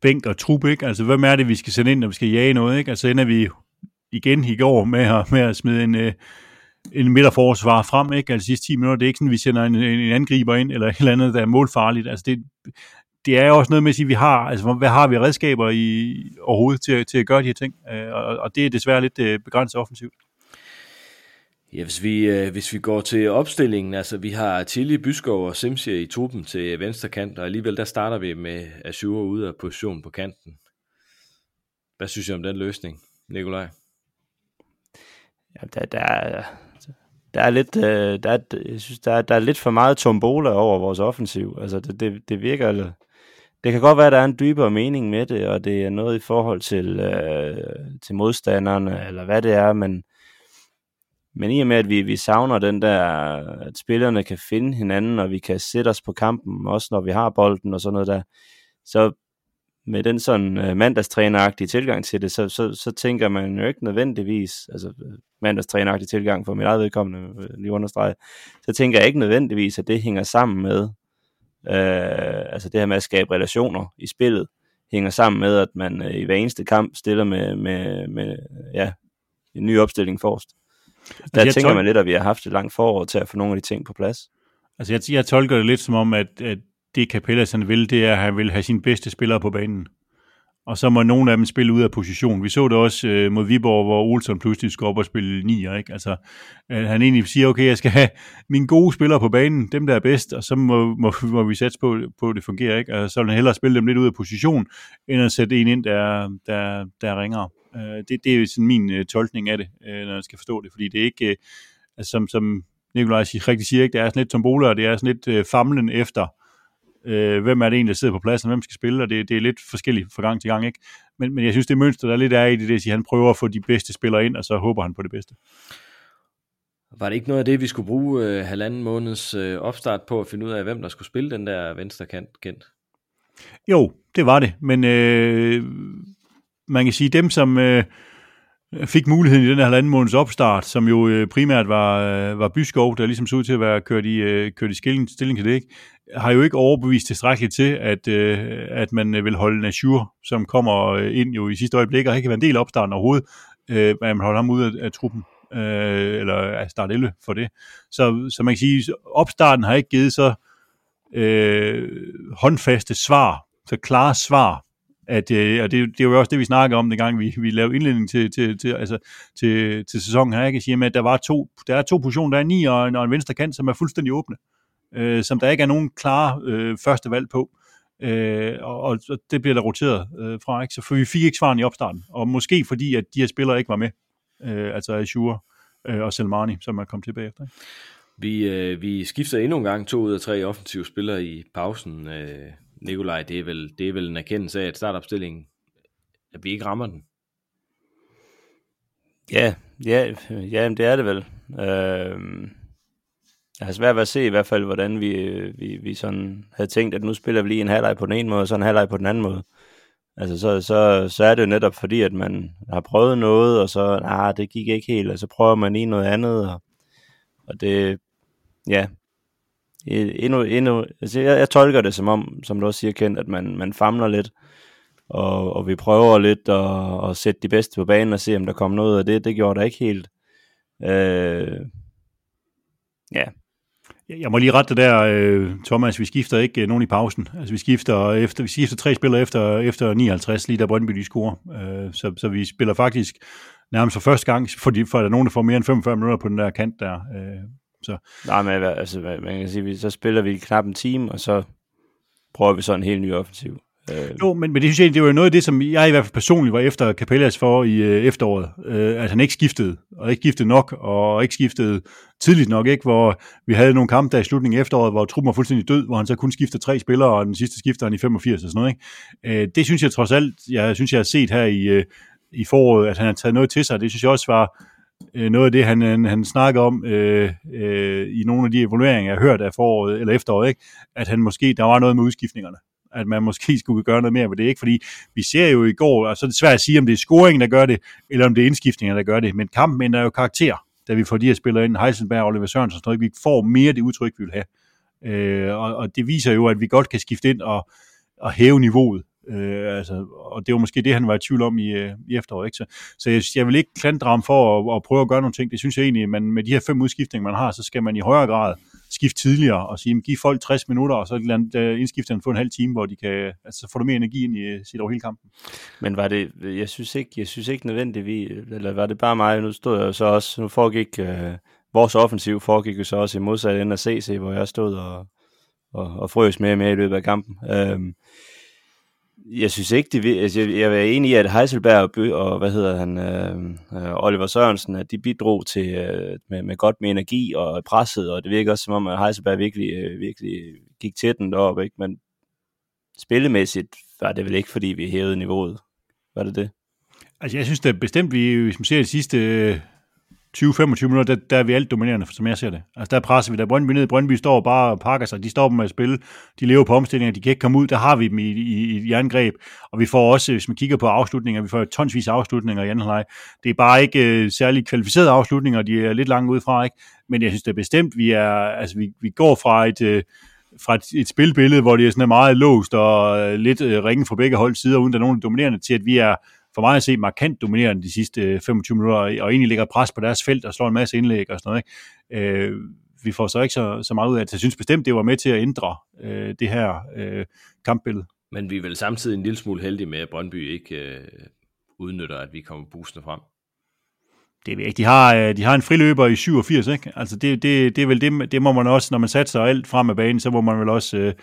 bænk og trup, ikke? Altså, hvem er det, vi skal sende ind, når vi skal jage noget, ikke? Altså, ender vi igen i går med at, med at smide en, øh, en midterforsvar frem, ikke? Altså, de sidste 10 minutter, det er ikke sådan, at vi sender en, en angriber ind, eller et eller andet, der er målfarligt. Altså, det, det er jo også noget med at sige, at vi har, altså, hvad har vi redskaber i overhovedet til, til at gøre de her ting? Øh, og, og det er desværre lidt øh, begrænset offensivt. Ja, hvis vi, øh, hvis vi går til opstillingen, altså vi har Tilly, Byskov og Simsie i truppen til venstre kant, og alligevel der starter vi med Azure ude af position på kanten. Hvad synes du om den løsning, Nikolaj? Ja, der, der, er, der er lidt, øh, der jeg synes, der der er lidt for meget tombola over vores offensiv. Altså, det, det, det virker, det kan godt være, at der er en dybere mening med det, og det er noget i forhold til, øh, til modstanderne, eller hvad det er, men, men i og med, at vi, vi savner den der, at spillerne kan finde hinanden, og vi kan sætte os på kampen, også når vi har bolden og sådan noget der, så med den sådan øh, mandagstræneragtige tilgang til det, så, så, så tænker man jo ikke nødvendigvis, altså øh, mandagstræneragtig tilgang for mit eget vedkommende, øh, lige understreget, så tænker jeg ikke nødvendigvis, at det hænger sammen med, øh, altså det her med at skabe relationer i spillet, hænger sammen med, at man øh, i hver eneste kamp stiller med, med, med ja, en ny opstilling forrest. Altså, der altså, tænker tol- man lidt, at vi har haft et langt forår til at få nogle af de ting på plads. Altså jeg, jeg tolker det lidt som om, at, at det Capellas han vil, det er, at han vil have sine bedste spillere på banen. Og så må nogle af dem spille ud af position. Vi så det også øh, mod Viborg, hvor Olsen pludselig skulle op og spille nier. Ikke? Altså, øh, han egentlig siger, okay, jeg skal have mine gode spillere på banen, dem der er bedst, og så må, må, må vi sætte på, på, at det fungerer. Ikke? Altså, så vil han hellere spille dem lidt ud af position, end at sætte en ind, der, der, der ringer. Øh, det, det er sådan min øh, tolkning af det, øh, når jeg skal forstå det, fordi det er ikke, øh, altså, som, som Nikolaj rigtig siger, ikke? det er sådan lidt tombola, og det er sådan lidt øh, famlen efter, øh, hvem er det egentlig, der sidder på pladsen, og hvem skal spille, og det, det er lidt forskelligt fra gang til gang, ikke? Men, men jeg synes, det mønster, der lidt er i det, det at han prøver at få de bedste spillere ind, og så håber han på det bedste. Var det ikke noget af det, vi skulle bruge øh, halvanden måneds øh, opstart på at finde ud af, hvem der skulle spille den der venstre kant, Kent? Jo, det var det, men øh, man kan sige, dem som øh, fik muligheden i den her halvanden måneds opstart, som jo øh, primært var, øh, var Byskov, der ligesom så ud til at være kørt i, øh, kørt i skilling, stilling til det, ikke? har jo ikke overbevist tilstrækkeligt til, at, øh, at man øh, vil holde Nashur, som kommer øh, ind jo i sidste øjeblik, og ikke være en del af opstarten overhovedet, øh, at man holder ham ud af, af truppen, øh, eller af start 11 for det. Så, så man kan sige, opstarten har ikke givet så øh, håndfaste svar, så klare svar at, øh, og det, det er jo også det, vi snakker om, dengang vi, vi lavede indledning til, til, til, altså, til, til sæsonen her, ikke? Sige, at der, var to, der er to positioner, der er ni og en, og en venstre kant, som er fuldstændig åbne, øh, som der ikke er nogen klare øh, første valg på. Øh, og, og det bliver der roteret øh, fra, ikke? så for vi fik ikke svaren i opstarten, og måske fordi, at de her spillere ikke var med, øh, altså Azure øh, og Selmani, som er kommet tilbage efter. Ikke? Vi, øh, vi skifter endnu en gang to ud af tre offensive spillere i pausen. Øh, Nikolaj, det er vel, det er vel en erkendelse af, at startopstillingen, at vi ikke rammer den. Ja, ja, ja det er det vel. Øh, jeg har svært ved at se i hvert fald, hvordan vi, vi, vi sådan havde tænkt, at nu spiller vi lige en halvleg på den ene måde, og så en halvleg på den anden måde. Altså, så, så, så er det jo netop fordi, at man har prøvet noget, og så, nej, det gik ikke helt, og så prøver man lige noget andet, og, og det, ja, endnu, endnu, altså jeg, jeg tolker det som om, som du også siger, Kent, at man, man famler lidt, og, og vi prøver lidt at, at sætte de bedste på banen og se, om der kommer noget af det. Det gjorde der ikke helt. Øh, ja. Jeg må lige rette det der, øh, Thomas, vi skifter ikke øh, nogen i pausen. Altså vi skifter, efter, vi skifter tre spillere efter, efter 59, lige da Brøndby de scorer. Øh, så, så vi spiller faktisk nærmest for første gang, fordi for der er nogen, der får mere end 45 minutter på den der kant der. Så. Nej, men altså, man kan sige, så spiller vi knap en time, og så prøver vi så en helt ny offensiv. Øh. Jo, men, men det synes jeg, det var noget af det, som jeg i hvert fald personligt var efter Capellas for i øh, efteråret. Øh, at han ikke skiftede, og ikke skiftede nok, og ikke skiftede tidligt nok, ikke? hvor vi havde nogle kampe der i slutningen af efteråret, hvor truppen var fuldstændig død, hvor han så kun skiftede tre spillere, og den sidste skifter han i 85 og sådan noget. Ikke? Øh, det synes jeg trods alt, jeg synes, jeg har set her i, øh, i foråret, at han har taget noget til sig. Det synes jeg også var øh, noget af det, han, han, han snakker om øh, øh, i nogle af de evalueringer, jeg har hørt af foråret eller efteråret, ikke? at han måske, der var noget med udskiftningerne at man måske skulle gøre noget mere ved det, ikke? Fordi vi ser jo i går, altså, og så er det svært at sige, om det er scoringen, der gør det, eller om det er indskiftningerne, der gør det, men kampen ændrer jo karakter, da vi får de her spillere ind, Heisenberg og Oliver Sørensen, så vi får mere det udtryk, vi vil have. Øh, og, og det viser jo, at vi godt kan skifte ind og, og hæve niveauet. Øh, altså, og det var måske det, han var i tvivl om i, øh, i efteråret. Ikke? Så, så jeg, jeg vil ikke klandre ham for at, at prøve at gøre nogle ting. Det synes jeg egentlig, at med de her fem udskiftninger, man har, så skal man i højere grad skifte tidligere og sige, give folk 60 minutter, og så øh, indskifter han få en halv time, hvor de kan, altså, så får du mere energi ind i øh, sit over hele kampen. Men var det, jeg synes ikke, jeg synes ikke nødvendigvis, eller var det bare mig, nu stod jeg så også, nu foregik, øh, vores offensiv foregik jo så også i modsat ende af CC, hvor jeg stod og, og, og frøs mere og mere i løbet af kampen. Øh, jeg synes ikke, det, altså, jeg, jeg er enig i, at Heiselberg og, Bø, og hvad hedder han, øh, øh, Oliver Sørensen, at de bidrog til, øh, med, med godt med energi og presset, og det virker også som om, at Heiselberg virkelig, øh, virkelig gik til den deroppe, ikke? men spillemæssigt var det vel ikke, fordi vi hævede niveauet. Var det det? Altså, jeg synes da bestemt, vi, hvis man ser de sidste øh, 20-25 minutter, der, der er vi alt dominerende, som jeg ser det. Altså, der presser vi, der Brøndby ned, Brøndby står bare og pakker sig, de står med at spille, de lever på omstillinger, de kan ikke komme ud, der har vi dem i, i, i jerngreb, og vi får også, hvis man kigger på afslutninger, vi får tonsvis af afslutninger i anden halvleg. Det er bare ikke uh, særlig kvalificerede afslutninger, de er lidt langt ud fra, ikke? Men jeg synes det er bestemt, vi er, altså vi, vi går fra et, uh, fra et, et spilbillede, hvor det er sådan meget låst og uh, lidt uh, ringen fra begge hold sider, uden der er nogen dominerende, til at vi er for mig at se markant dominerende de sidste 25 minutter, og egentlig lægger pres på deres felt og slår en masse indlæg og sådan noget. Ikke? Øh, vi får så ikke så, så meget ud af det. Jeg synes bestemt, det var med til at ændre øh, det her øh, kampbillede. Men vi er vel samtidig en lille smule heldige med, at Brøndby ikke øh, udnytter, at vi kommer boostende frem. Det er ikke. De har, øh, de har en friløber i 87, ikke? Altså det, det, det er vel det, det må man også, når man satser alt frem af banen, så må man vel også øh,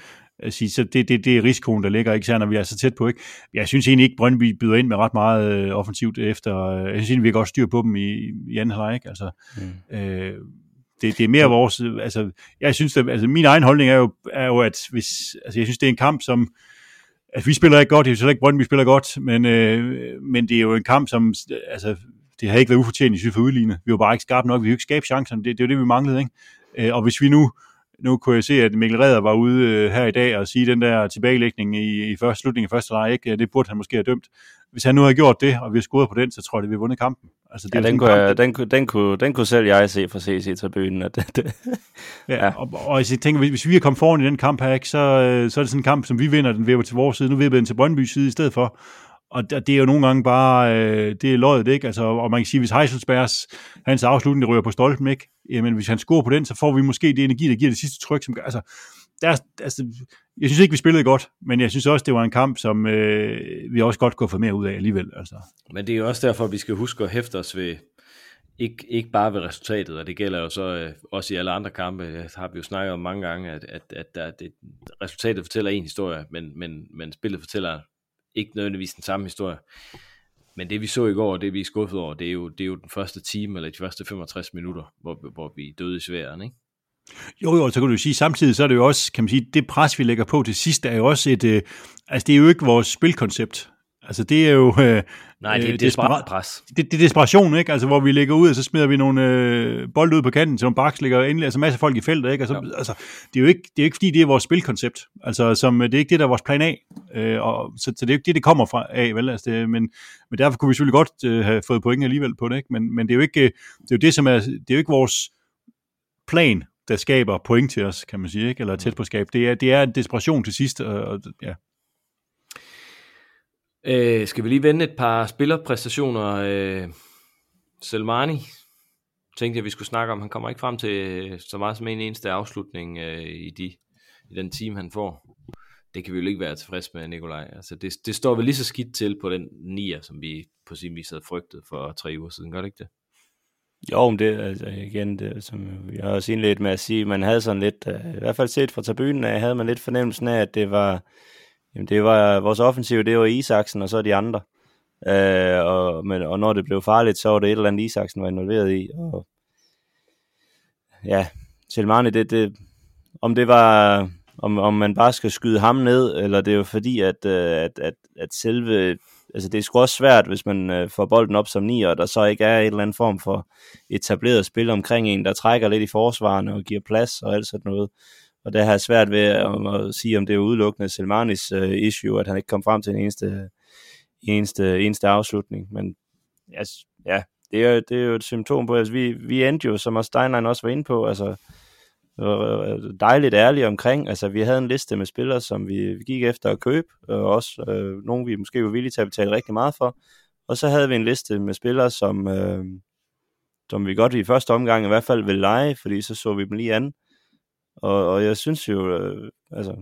sige, så det, det, det er risikoen, der ligger, ikke når vi er så tæt på. Ikke? Jeg synes egentlig ikke, Brøndby byder ind med ret meget øh, offensivt efter. Øh, jeg synes egentlig, vi godt styr på dem i, i anden halvleg. Ikke? Altså, mm. øh, det, det er mere vores, altså, jeg synes, at, altså, min egen holdning er jo, er jo at hvis, altså, jeg synes, det er en kamp, som, at vi spiller ikke godt, jeg synes ikke, Brøndby spiller godt, men, øh, men det er jo en kamp, som, altså, det har ikke været ufortjent i synes for udlignet. Vi var bare ikke skarpe nok, vi har ikke skabt chancerne, det, det er jo det, vi manglede, ikke? Øh, og hvis vi nu, nu kunne jeg se, at Mikkel Redder var ude øh, her i dag og sige den der tilbagelægning i, i første, slutningen af første leg, ikke? det burde han måske have dømt. Hvis han nu havde gjort det, og vi har scoret på den, så tror jeg, at vi har vundet kampen. Altså, det ja, den, kunne, kamp, jeg, den, kunne, den, kunne, den kunne selv jeg se fra CC-tribunen. At det, det. ja, ja. Og, og jeg tænker, hvis, hvis vi er kommet foran i den kamp her, ikke, så, øh, så er det sådan en kamp, som vi vinder, den vipper til vores side. Nu vipper den til Brøndby side i stedet for. Og det er jo nogle gange bare, øh, det er løjet, ikke? Altså, og man kan sige, hvis Heiselsbergs, hans afslutning ryger på stolpen, ikke? Jamen, hvis han scorer på den, så får vi måske det energi, der giver det sidste tryk. Som, altså, der, altså, jeg synes ikke, vi spillede godt, men jeg synes også, det var en kamp, som øh, vi også godt kunne få mere ud af alligevel. Altså. Men det er jo også derfor, vi skal huske at hæfte os ved, ikke, ikke bare ved resultatet, og det gælder jo så øh, også i alle andre kampe, det har vi jo snakket om mange gange, at, at, at der, det, resultatet fortæller en historie, men, men, men spillet fortæller ikke nødvendigvis den samme historie. Men det vi så i går, og det vi er skuffet over, det er jo, det er jo den første time, eller de første 65 minutter, hvor, hvor vi døde i sværen, ikke? Jo, jo, så kan du sige, samtidig så er det jo også, kan man sige, det pres, vi lægger på til sidst, er jo også et, øh, altså det er jo ikke vores spilkoncept. Altså det er jo... Øh, Nej, det er øh, desperat pres. Det, det, er desperation, ikke? Altså hvor vi lægger ud, og så smider vi nogle øh, bolde ud på kanten, så nogle baks ligger endelig, altså masser af folk i feltet, ikke? Altså, ja. altså, det er jo ikke, det er ikke fordi, det er vores spilkoncept. Altså som, det er ikke det, der er vores plan A. Øh, og, så, så, det er jo ikke det, det kommer fra A, vel? Altså, det, men, men derfor kunne vi selvfølgelig godt øh, have fået point alligevel på det, ikke? Men, men det er jo ikke, det er jo det, som er, det er jo ikke vores plan, der skaber point til os, kan man sige, ikke? eller tæt på skab. Det er, det er en desperation til sidst, og, og ja, Øh, skal vi lige vende et par spillerpræstationer? Øh, Selmani tænkte jeg, vi skulle snakke om. Han kommer ikke frem til så meget som en eneste afslutning øh, i, de, i den team, han får. Det kan vi jo ikke være tilfreds med, Nikolaj. Altså, det, det står vel lige så skidt til på den nier, som vi på sin vis havde frygtet for tre uger siden. Gør det ikke det? Jo, men det altså igen, det, som jeg har også indledt med at sige, man havde sådan lidt, øh, i hvert fald set fra tribunen af, havde man lidt fornemmelsen af, at det var, Jamen det var vores offensiv, det var Isaksen og så de andre. Øh, og, men, og når det blev farligt, så var det et eller andet Isaksen var involveret i. Og, ja, Selmani, det, det, om det var, om, om man bare skal skyde ham ned, eller det er jo fordi, at, øh, at, at, at selve, altså det er sgu også svært, hvis man øh, får bolden op som nier, og der så ikke er et eller andet form for etableret spil omkring en, der trækker lidt i forsvarene og giver plads og alt sådan noget. Og der har jeg svært ved øh, at, at sige, om det er udelukkende Selmanis uh, issue, at han ikke kom frem til en eneste, eneste, eneste afslutning. Men yes, ja, det er, det er jo et symptom på, at altså, vi, vi endte jo, som også Steinlein også var inde på, altså øh, dejligt ærlige omkring. Altså, vi havde en liste med spillere, som vi, vi gik efter at købe, og også øh, nogle, vi måske var villige til at betale rigtig meget for. Og så havde vi en liste med spillere, som, øh, som vi godt i første omgang i hvert fald ville lege, fordi så så vi dem lige an. Og, og jeg synes jo, øh, altså,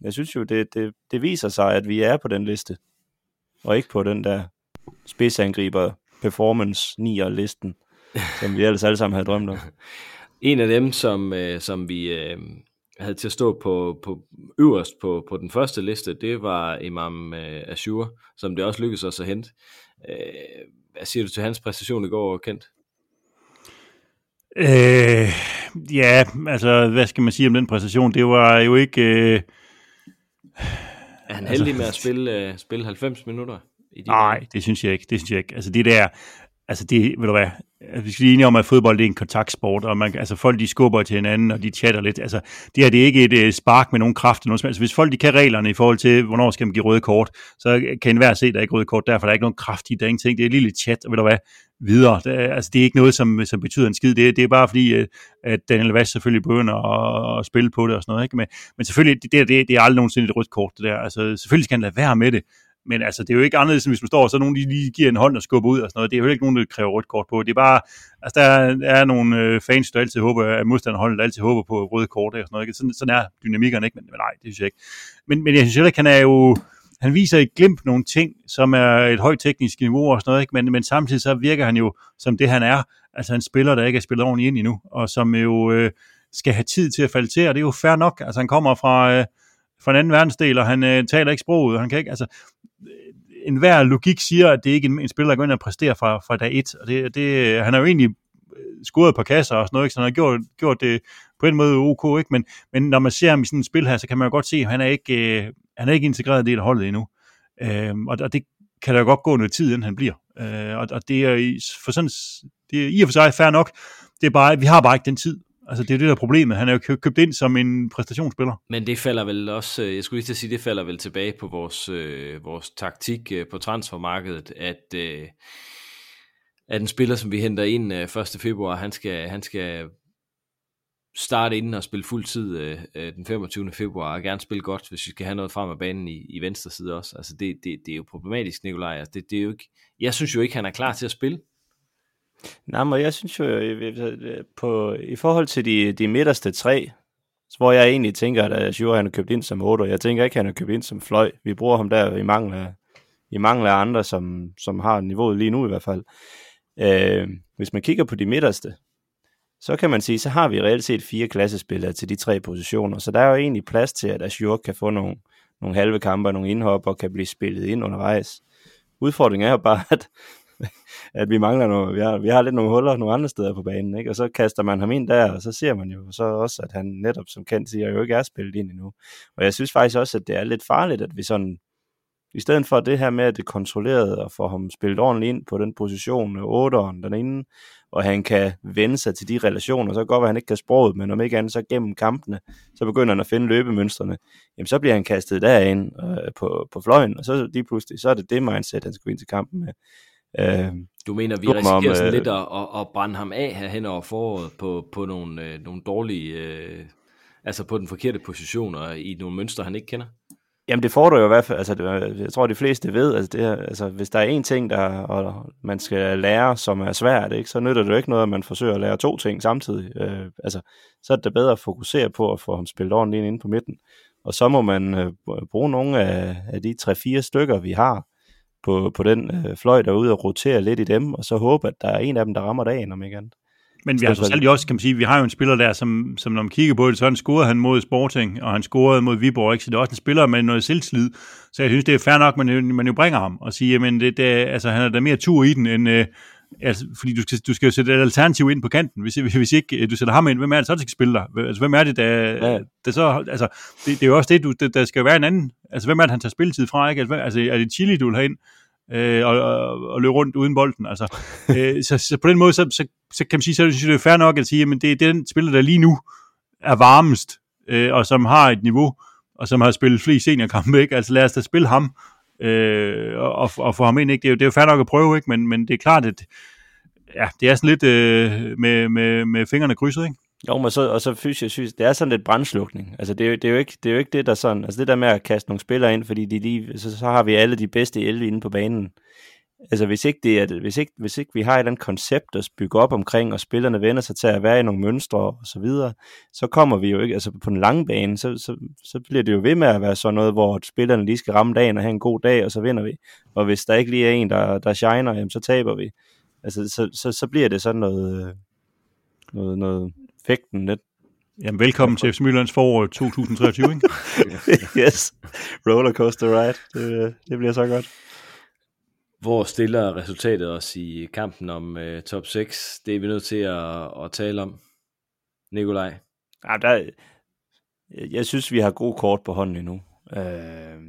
jeg synes jo, det, det, det viser sig, at vi er på den liste, og ikke på den der spidsangriber performance 9'er listen, <laughs> som vi ellers alle sammen havde drømt om. En af dem, som, øh, som vi øh, havde til at stå på, på øverst på, på den første liste, det var Imam øh, Ashur, som det også lykkedes os at hente. Øh, hvad siger du til hans præstation i går, Kent? Øh, ja, altså, hvad skal man sige om den præstation? Det var jo ikke... Øh, er han heldig altså, med at spille, uh, spille 90 minutter? I de nej, det synes jeg ikke. Det synes jeg ikke. Altså det der, altså det, ved du hvad, altså, vi skal lige enige om, at fodbold det er en kontaktsport, og man, altså folk de skubber til hinanden, og de chatter lidt. Altså det her, det er ikke et uh, spark med nogen kraft. Noget, altså hvis folk de kan reglerne i forhold til, hvornår skal man give røde kort, så kan enhver se, at der er ikke røde kort, derfor der er ikke nogen kraft i, der er ingenting. Det er et lille chat, og ved du hvad, videre. Det, er, altså, det er ikke noget, som, som betyder en skid. Det, det er bare fordi, øh, at Daniel Vass selvfølgelig begynder at, at spille på det og sådan noget. Ikke? Men, men selvfølgelig, det, det, det er aldrig nogensinde et rødt kort, det der. Altså, selvfølgelig skal han lade være med det. Men altså, det er jo ikke anderledes, end hvis man står, og så nogen de lige giver en hånd og skubber ud og sådan noget. Det er jo ikke nogen, der kræver rødt kort på. Det er bare, altså der er, der er nogle øh, fans, der altid håber, at modstanderholdet altid håber på røde kort og sådan noget. Ikke? Sådan, sådan er dynamikkerne ikke, men, men nej, det synes jeg ikke. Men, men jeg synes ikke, han er jo, han viser i glimt nogle ting, som er et højt teknisk niveau og sådan noget, ikke? Men, men samtidig så virker han jo som det, han er. Altså en spiller, der ikke er spillet ordentligt ind endnu, og som jo øh, skal have tid til at falde til, og det er jo fair nok. Altså han kommer fra, øh, fra en anden verdensdel, og han øh, taler ikke sproget, han kan ikke, altså en hver logik siger, at det ikke er en, en spiller, der går ind og præsterer fra, fra dag 1. og det, det, han har jo egentlig øh, scoret på kasser og sådan noget, ikke? så han har gjort, gjort det på en måde ok, ikke? Men, men når man ser ham i sådan et spil her, så kan man jo godt se, at han er ikke, øh, han er ikke integreret del af holdet endnu. Øh, og, og det kan der godt gå noget tid, inden han bliver. Øh, og, og det er for sådan, det er i og for sig fair nok. Det er bare, vi har bare ikke den tid. Altså, det er det der problemet. Han er jo købt ind som en præstationsspiller. Men det falder vel også, øh, jeg skulle lige til at sige, det falder vel tilbage på vores, øh, vores taktik øh, på transfermarkedet, at, øh, at en spiller, som vi henter ind øh, 1. februar, han skal, han skal starte inden og spille fuld tid øh, øh den 25. februar, og gerne spille godt, hvis vi skal have noget frem af banen i, i venstre side også. Altså det, det, det er jo problematisk, Nikolaj. Altså det, det er jo ikke, jeg synes jo ikke, han er klar til at spille. Nej, men jeg synes jo, øh, på, i forhold til de, de midterste tre, hvor jeg egentlig tænker, at øh, Sjure han er købt ind som 8, jeg tænker ikke, at han er købt ind som fløj. Vi bruger ham der i mangel af, i mangel af andre, som, som har niveauet lige nu i hvert fald. Øh, hvis man kigger på de midterste, så kan man sige, så har vi reelt set fire klassespillere til de tre positioner, så der er jo egentlig plads til, at Azure kan få nogle, nogle halve kampe, og nogle indhop og kan blive spillet ind undervejs. Udfordringen er jo bare, at, <laughs> at vi mangler noget, vi har, vi har lidt nogle huller nogle andre steder på banen, ikke? og så kaster man ham ind der, og så ser man jo så også, at han netop, som Kent siger, jo ikke er spillet ind endnu. Og jeg synes faktisk også, at det er lidt farligt, at vi sådan i stedet for det her med, at det kontrollerede og få ham spillet ordentligt ind på den position, 8'eren derinde, og han kan vende sig til de relationer, så kan godt være, at han ikke kan sproget, men om ikke andet så gennem kampene, så begynder han at finde løbemønstrene, jamen så bliver han kastet derind øh, på, på fløjen, og så lige pludselig, så er det det mindset, han skal ind til kampen med. Øh, du mener, vi risikerer om, sådan øh, lidt at, at, at brænde ham af her hen over foråret på, på nogle, øh, nogle dårlige, øh, altså på den forkerte position og i nogle mønstre, han ikke kender? Jamen det får du jo i hvert fald, altså det, jeg tror de fleste ved, altså, det, altså hvis der er en ting, der og man skal lære, som er svært, ikke, så nytter det jo ikke noget, at man forsøger at lære to ting samtidig. Øh, altså, så er det bedre at fokusere på at få ham spillet ordentligt ind på midten. Og så må man øh, bruge nogle af, af de 3-4 stykker, vi har på, på den øh, fløj derude og rotere lidt i dem, og så håbe, at der er en af dem, der rammer dagen, om ikke andet. Men vi har så selv også, kan man sige, vi har jo en spiller der, som, som når man kigger på det, så han scorede han mod Sporting, og han scorede mod Viborg, ikke? så det er også en spiller med noget selvslid. Så jeg synes, det er fair nok, man, man jo bringer ham og siger, men det, det, altså, han er der mere tur i den, end, øh, altså, fordi du skal, du skal jo sætte et alternativ ind på kanten. Hvis, hvis ikke øh, du sætter ham ind, hvem er det så, der skal spille der? Altså, hvem er det, der, ja. der så, altså, det, det, er jo også det, du, der, der skal være en anden, altså, hvem er det, han tager spilletid fra, ikke? Altså, altså er det Chili, du vil have ind? øh, og, og, og løbe rundt uden bolden. Altså, <laughs> øh, så, så på den måde, så, så, så kan man sige, så synes jeg, det er fair nok at sige, at det er den spiller, der lige nu er varmest, øh, og som har et niveau, og som har spillet flest seniorkampe, ikke? Altså lad os da spille ham, øh, og, og få ham ind, ikke? Det er jo, det er jo fair nok at prøve, ikke? Men, men det er klart, at ja, det er sådan lidt øh, med, med, med fingrene krydset, ikke? Jo, men så, og så fysisk jeg, det er sådan lidt brændslukning. Altså, det er, det, er jo ikke, det er jo ikke det, der sådan, altså det der med at kaste nogle spillere ind, fordi de lige, så, så har vi alle de bedste 11 inde på banen. Altså, hvis ikke, det er, hvis ikke, hvis ikke vi har et eller andet koncept at bygge op omkring, og spillerne vender sig til at være i nogle mønstre og så videre, så kommer vi jo ikke, altså på den lange bane, så, så, så bliver det jo ved med at være sådan noget, hvor spillerne lige skal ramme dagen og have en god dag, og så vinder vi. Og hvis der ikke lige er en, der, der shiner, jamen, så taber vi. Altså, så, så, så bliver det sådan noget, noget, noget fægten lidt. Jamen, velkommen til FC Midtjyllands forår 2023, ikke? <laughs> yes, rollercoaster ride. Det, det bliver så godt. Hvor stiller resultatet os i kampen om uh, top 6? Det er vi nødt til at, at tale om. Nikolaj? Ja, der, jeg synes, vi har gode kort på hånden endnu. Øh,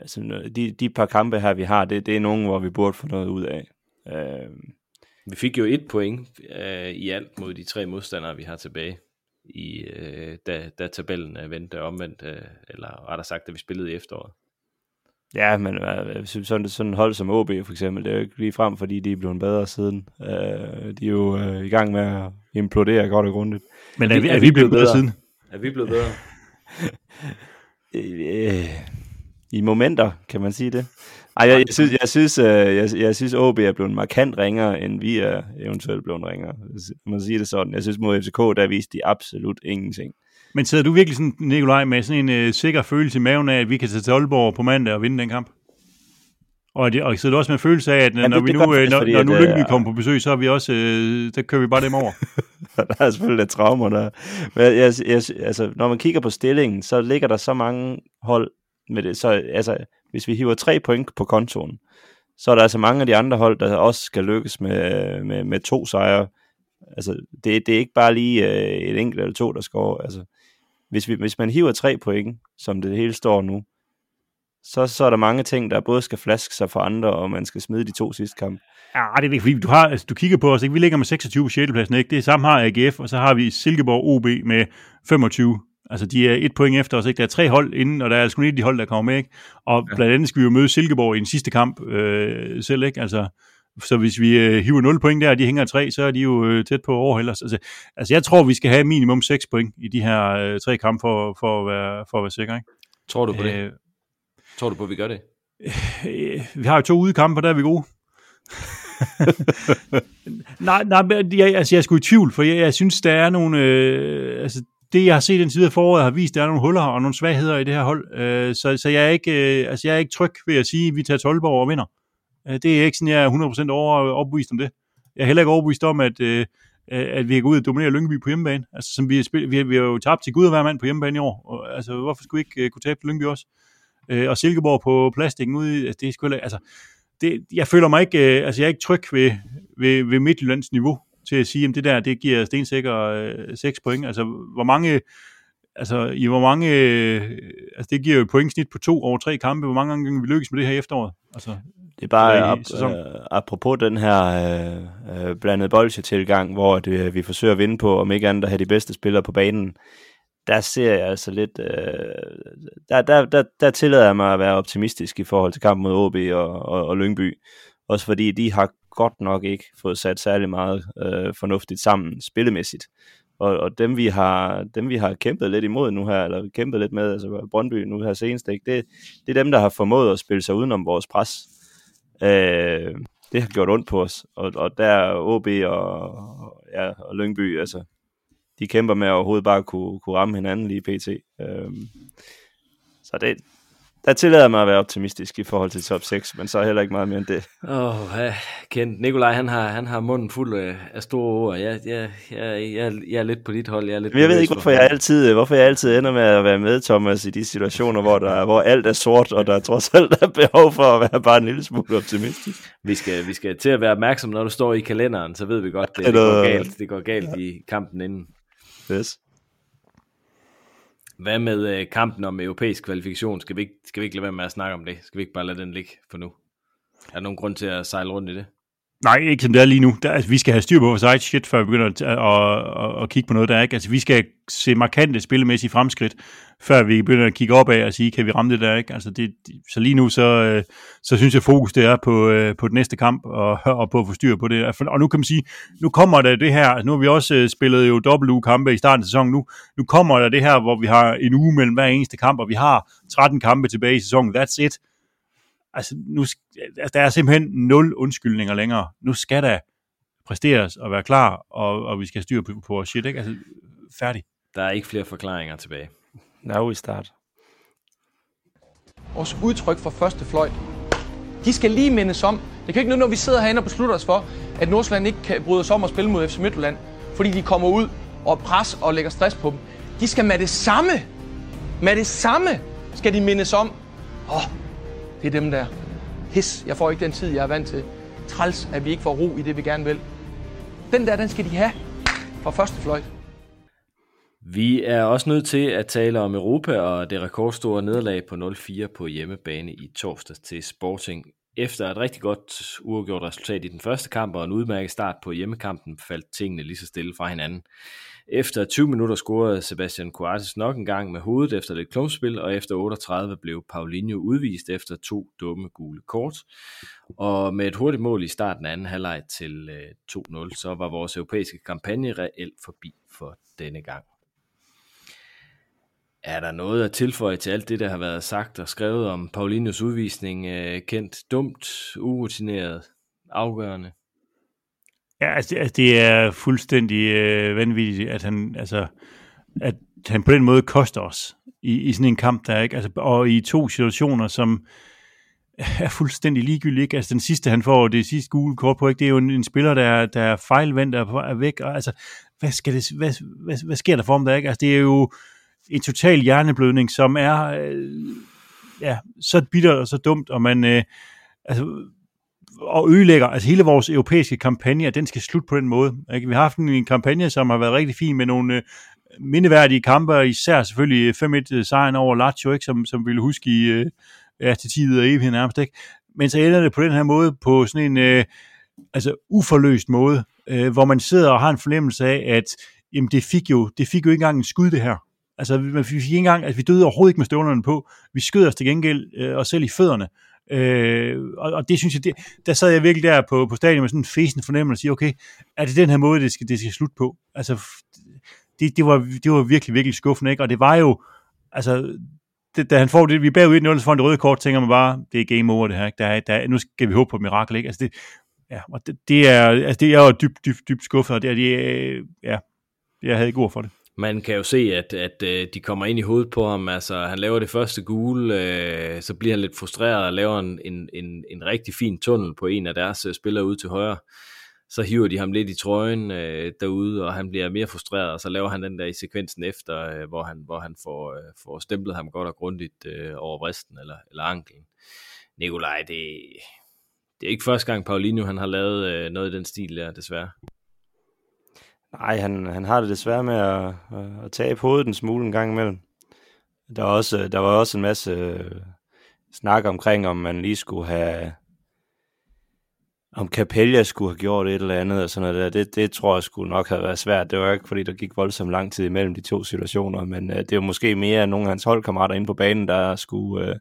altså, de, de par kampe her, vi har, det, det er nogen, hvor vi burde få noget ud af. Øh, vi fik jo et point uh, i alt mod de tre modstandere, vi har tilbage, i, uh, da, da tabellen vendte omvendt, uh, eller rettere sagt, da vi spillede i efteråret. Ja, men uh, sådan, sådan hold som OB for eksempel, det er jo ikke lige frem, fordi de er blevet bedre siden. Uh, de er jo uh, i gang med at implodere godt og grundigt. Men er, er, vi, er vi blevet bedre siden? Er vi blevet bedre? <laughs> I momenter, kan man sige det. Ej, jeg, jeg synes, jeg synes, jeg, jeg synes, OB er blevet markant ringere, end vi er eventuelt blevet ringere. Man sige det sådan. Jeg synes, mod FCK, der viste de absolut ingenting. Men sidder du virkelig sådan, Nikolaj, med sådan en uh, sikker følelse i maven af, at vi kan tage til Aalborg på mandag og vinde den kamp? Og, det, og sidder du også med en følelse af, at når, det, vi nu, det, når, fordi, når nu Lyngby kommer på besøg, så er vi også, øh, der kører vi bare dem over. <laughs> der er selvfølgelig lidt traumer der. Men jeg, jeg, jeg, altså, når man kigger på stillingen, så ligger der så mange hold med det. Så altså, hvis vi hiver tre point på kontoen, så er der altså mange af de andre hold, der også skal lykkes med, med, med to sejre. Altså, det, det er ikke bare lige øh, et enkelt eller to, der skal Altså, hvis, vi, hvis man hiver tre point, som det hele står nu, så, så er der mange ting, der både skal flaske sig for andre, og man skal smide de to sidste kampe. Ja, det er ikke, fordi du, har, altså, du kigger på os, ikke? vi ligger med 26 på 6. pladsen, ikke? det samme har AGF, og så har vi Silkeborg OB med 25. Altså, de er et point efter os, ikke? Der er tre hold inden, og der er altså kun et af de hold, der kommer med, ikke? Og ja. blandt andet skal vi jo møde Silkeborg i den sidste kamp øh, selv, ikke? Altså, så hvis vi øh, hiver 0 point der, og de hænger 3, så er de jo øh, tæt på overhælders. Altså, altså, jeg tror, vi skal have minimum 6 point i de her øh, tre kampe for, for, at være, for at være sikre, ikke? Tror du på det? Øh, Tror du på, at vi gør det? Øh, vi har jo to udekampe, og der er vi gode. <laughs> nej, nej, jeg, altså, jeg er sgu i tvivl, for jeg, jeg synes, der er nogle... Øh, altså, det, jeg har set den side af foråret, har vist, at der er nogle huller og nogle svagheder i det her hold. Øh, så, så jeg, er ikke, øh, altså, jeg er ikke tryg ved at sige, at vi tager 12 og vinder. Øh, det er ikke sådan, jeg er 100% over, øh, overbevist om det. Jeg er heller ikke overbevist om, at, øh, at vi kan gå ud og dominere Lyngby på hjemmebane. Altså, som vi, spil, vi, vi har jo tabt til Gud og hver mand på hjemmebane i år. Og, altså, hvorfor skulle vi ikke øh, kunne tabe til Lyngby også? Øh, og Silkeborg på plastikken ude, altså, det er sgu altså, det, jeg føler mig ikke, øh, altså jeg er ikke tryg ved, ved, ved Midtjyllands niveau til at sige, at det der, det giver stensikker øh, 6 point. Altså, hvor mange, altså, i hvor mange, øh, altså det giver jo et pointsnit på to over tre kampe. Hvor mange gange vi lykkes med det her efteråret? Altså, det er bare ap, øh, apropos den her øh, øh, blandede bolsje-tilgang, hvor det, øh, vi forsøger at vinde på, om ikke andet at have de bedste spillere på banen der ser jeg altså lidt, øh, der, der, der, der tillader jeg mig at være optimistisk i forhold til kampen mod OB og, og, og Lyngby. Også fordi de har godt nok ikke fået sat særlig meget øh, fornuftigt sammen spillemæssigt. Og, og dem, vi har, dem vi har kæmpet lidt imod nu her, eller kæmpet lidt med, altså Brøndby nu her senest, ikke? Det, det er dem, der har formået at spille sig udenom vores pres. Øh, det har gjort ondt på os, og, og der er OB og, ja, og Lyngby, altså de kæmper med at overhovedet bare kunne, kunne ramme hinanden lige pt. Øh, så det, der tillader mig at være optimistisk i forhold til top 6, men så er heller ikke meget mere end det. Åh, oh, ja, Kent. Nikolaj, han har, han har munden fuld af, af store ord. Jeg, jeg, jeg, jeg, jeg er lidt på dit hold. Jeg, er lidt men jeg ved ikke, hvorfor jeg, altid, hvorfor jeg altid ender med at være med, Thomas, i de situationer, hvor, der, hvor alt er sort, og der trods alt er behov for at være bare en lille smule optimistisk. Vi skal, vi skal til at være opmærksom, når du står i kalenderen, så ved vi godt, det, det, går, galt. det går galt i kampen inden. Yes. Hvad med øh, kampen om europæisk kvalifikation? Skal vi, ikke, skal vi ikke lade være med at snakke om det? Skal vi ikke bare lade den ligge for nu? Er der nogen grund til at sejle rundt i det? Nej, ikke som det er lige nu. Der, altså, vi skal have styr på vores eget shit, før vi begynder at, at, at, at kigge på noget, der er ikke. Altså, vi skal se markante spillemæssige fremskridt, før vi begynder at kigge op af og sige, kan vi ramme det der, ikke? Altså, det, så lige nu, så, øh, så synes jeg, fokus det er på, øh, på den næste kamp, og, <laughs> og på at få styr på det. Og nu kan man sige, nu kommer der det her, nu har vi også øh, spillet jo dobbelt kampe i starten af sæsonen, nu, nu kommer der det her, hvor vi har en uge mellem hver eneste kamp, og vi har 13 kampe tilbage i sæsonen, that's it altså, nu, altså, der er simpelthen nul undskyldninger længere. Nu skal der præsteres og være klar, og, og vi skal styre på, på shit, ikke? Altså, færdig. Der er ikke flere forklaringer tilbage. Now we start. Vores udtryk for første fløjt, de skal lige mindes om. Det kan ikke noget, når vi sidder herinde og beslutter os for, at Nordsjælland ikke kan bryde os om at spille mod FC Midtjylland, fordi de kommer ud og pres og lægger stress på dem, de skal med det samme, med det samme, skal de mindes om, åh, oh, det er dem der. His, jeg får ikke den tid, jeg er vant til. Træls, at vi ikke får ro i det, vi gerne vil. Den der, den skal de have fra første fløjt. Vi er også nødt til at tale om Europa og det rekordstore nederlag på 0-4 på hjemmebane i torsdag til Sporting. Efter et rigtig godt uafgjort resultat i den første kamp og en udmærket start på hjemmekampen, faldt tingene lige så stille fra hinanden. Efter 20 minutter scorede Sebastian Coates nok en gang med hovedet efter lidt klumpspil, og efter 38 blev Paulinho udvist efter to dumme gule kort. Og med et hurtigt mål i starten af anden halvleg til øh, 2-0, så var vores europæiske kampagne reelt forbi for denne gang. Er der noget at tilføje til alt det, der har været sagt og skrevet om Paulinhos udvisning? Øh, kendt dumt, urutineret, afgørende? Ja, altså, altså det er fuldstændig øh, vanvittigt, at han, altså, at han på den måde koster os i, i sådan en kamp, der ikke, altså, og i to situationer, som er fuldstændig ligegyldige. Ikke? Altså den sidste, han får det sidste gule kort på, ikke? det er jo en, en spiller, der, der er fejlvendt og er væk. Og, altså, hvad, skal det, hvad, hvad, hvad sker der for ham der? Ikke? Altså, det er jo en total hjerneblødning, som er øh, ja, så bitter og så dumt, og man øh, altså, og ødelægger, altså hele vores europæiske kampagne, den skal slutte på den måde. Ikke? Vi har haft en, en kampagne, som har været rigtig fin med nogle øh, mindeværdige kampe, især selvfølgelig øh, 5-1 øh, sejren over Lazio, ikke? Som, som vi ville huske i øh, ja, til tid og evighed nærmest. Ikke? Men så ender det på den her måde, på sådan en øh, altså uforløst måde, øh, hvor man sidder og har en fornemmelse af, at jamen, det, fik jo, det fik jo ikke engang en skud, det her. Altså, vi fik ikke engang, altså, vi døde overhovedet ikke med støvlerne på. Vi skød os til gengæld øh, os selv i fødderne. Øh, Øh, og, og det synes jeg, det, der sad jeg virkelig der på, på stadion med sådan en fesen fornemmelse og sige, okay, er det den her måde, det skal, det skal slutte på? Altså, det, det, var, det var virkelig, virkelig skuffende, ikke? Og det var jo, altså, det, da han får det, vi er bagud 1-0, så får han det røde kort, tænker man bare, det er game over det her, ikke? Der, er, der, nu skal vi håbe på et mirakel, ikke? Altså, det, ja, og det, det er, altså, det er jo dybt, dybt, dybt skuffet, og det er, det, ja, jeg havde ikke ord for det man kan jo se, at, at øh, de kommer ind i hovedet på ham. Altså, han laver det første gule, øh, så bliver han lidt frustreret og laver en, en, en, en rigtig fin tunnel på en af deres øh, spillere ude til højre. Så hiver de ham lidt i trøjen øh, derude, og han bliver mere frustreret, og så laver han den der i sekvensen efter, øh, hvor han, hvor han får, øh, får stemplet ham godt og grundigt øh, over vristen eller, eller anklen. Nikolaj, det, det er ikke første gang Paulinho han har lavet øh, noget i den stil der, desværre. Nej, han, han har det desværre med at, at, tage tabe hovedet en smule en gang imellem. Der var også, der var også en masse øh, snak omkring, om man lige skulle have om Capella skulle have gjort et eller andet og sådan noget der, det, det tror jeg skulle nok have været svært. Det var ikke, fordi der gik voldsomt lang tid imellem de to situationer, men uh, det var måske mere nogle af hans holdkammerater inde på banen, der skulle, uh,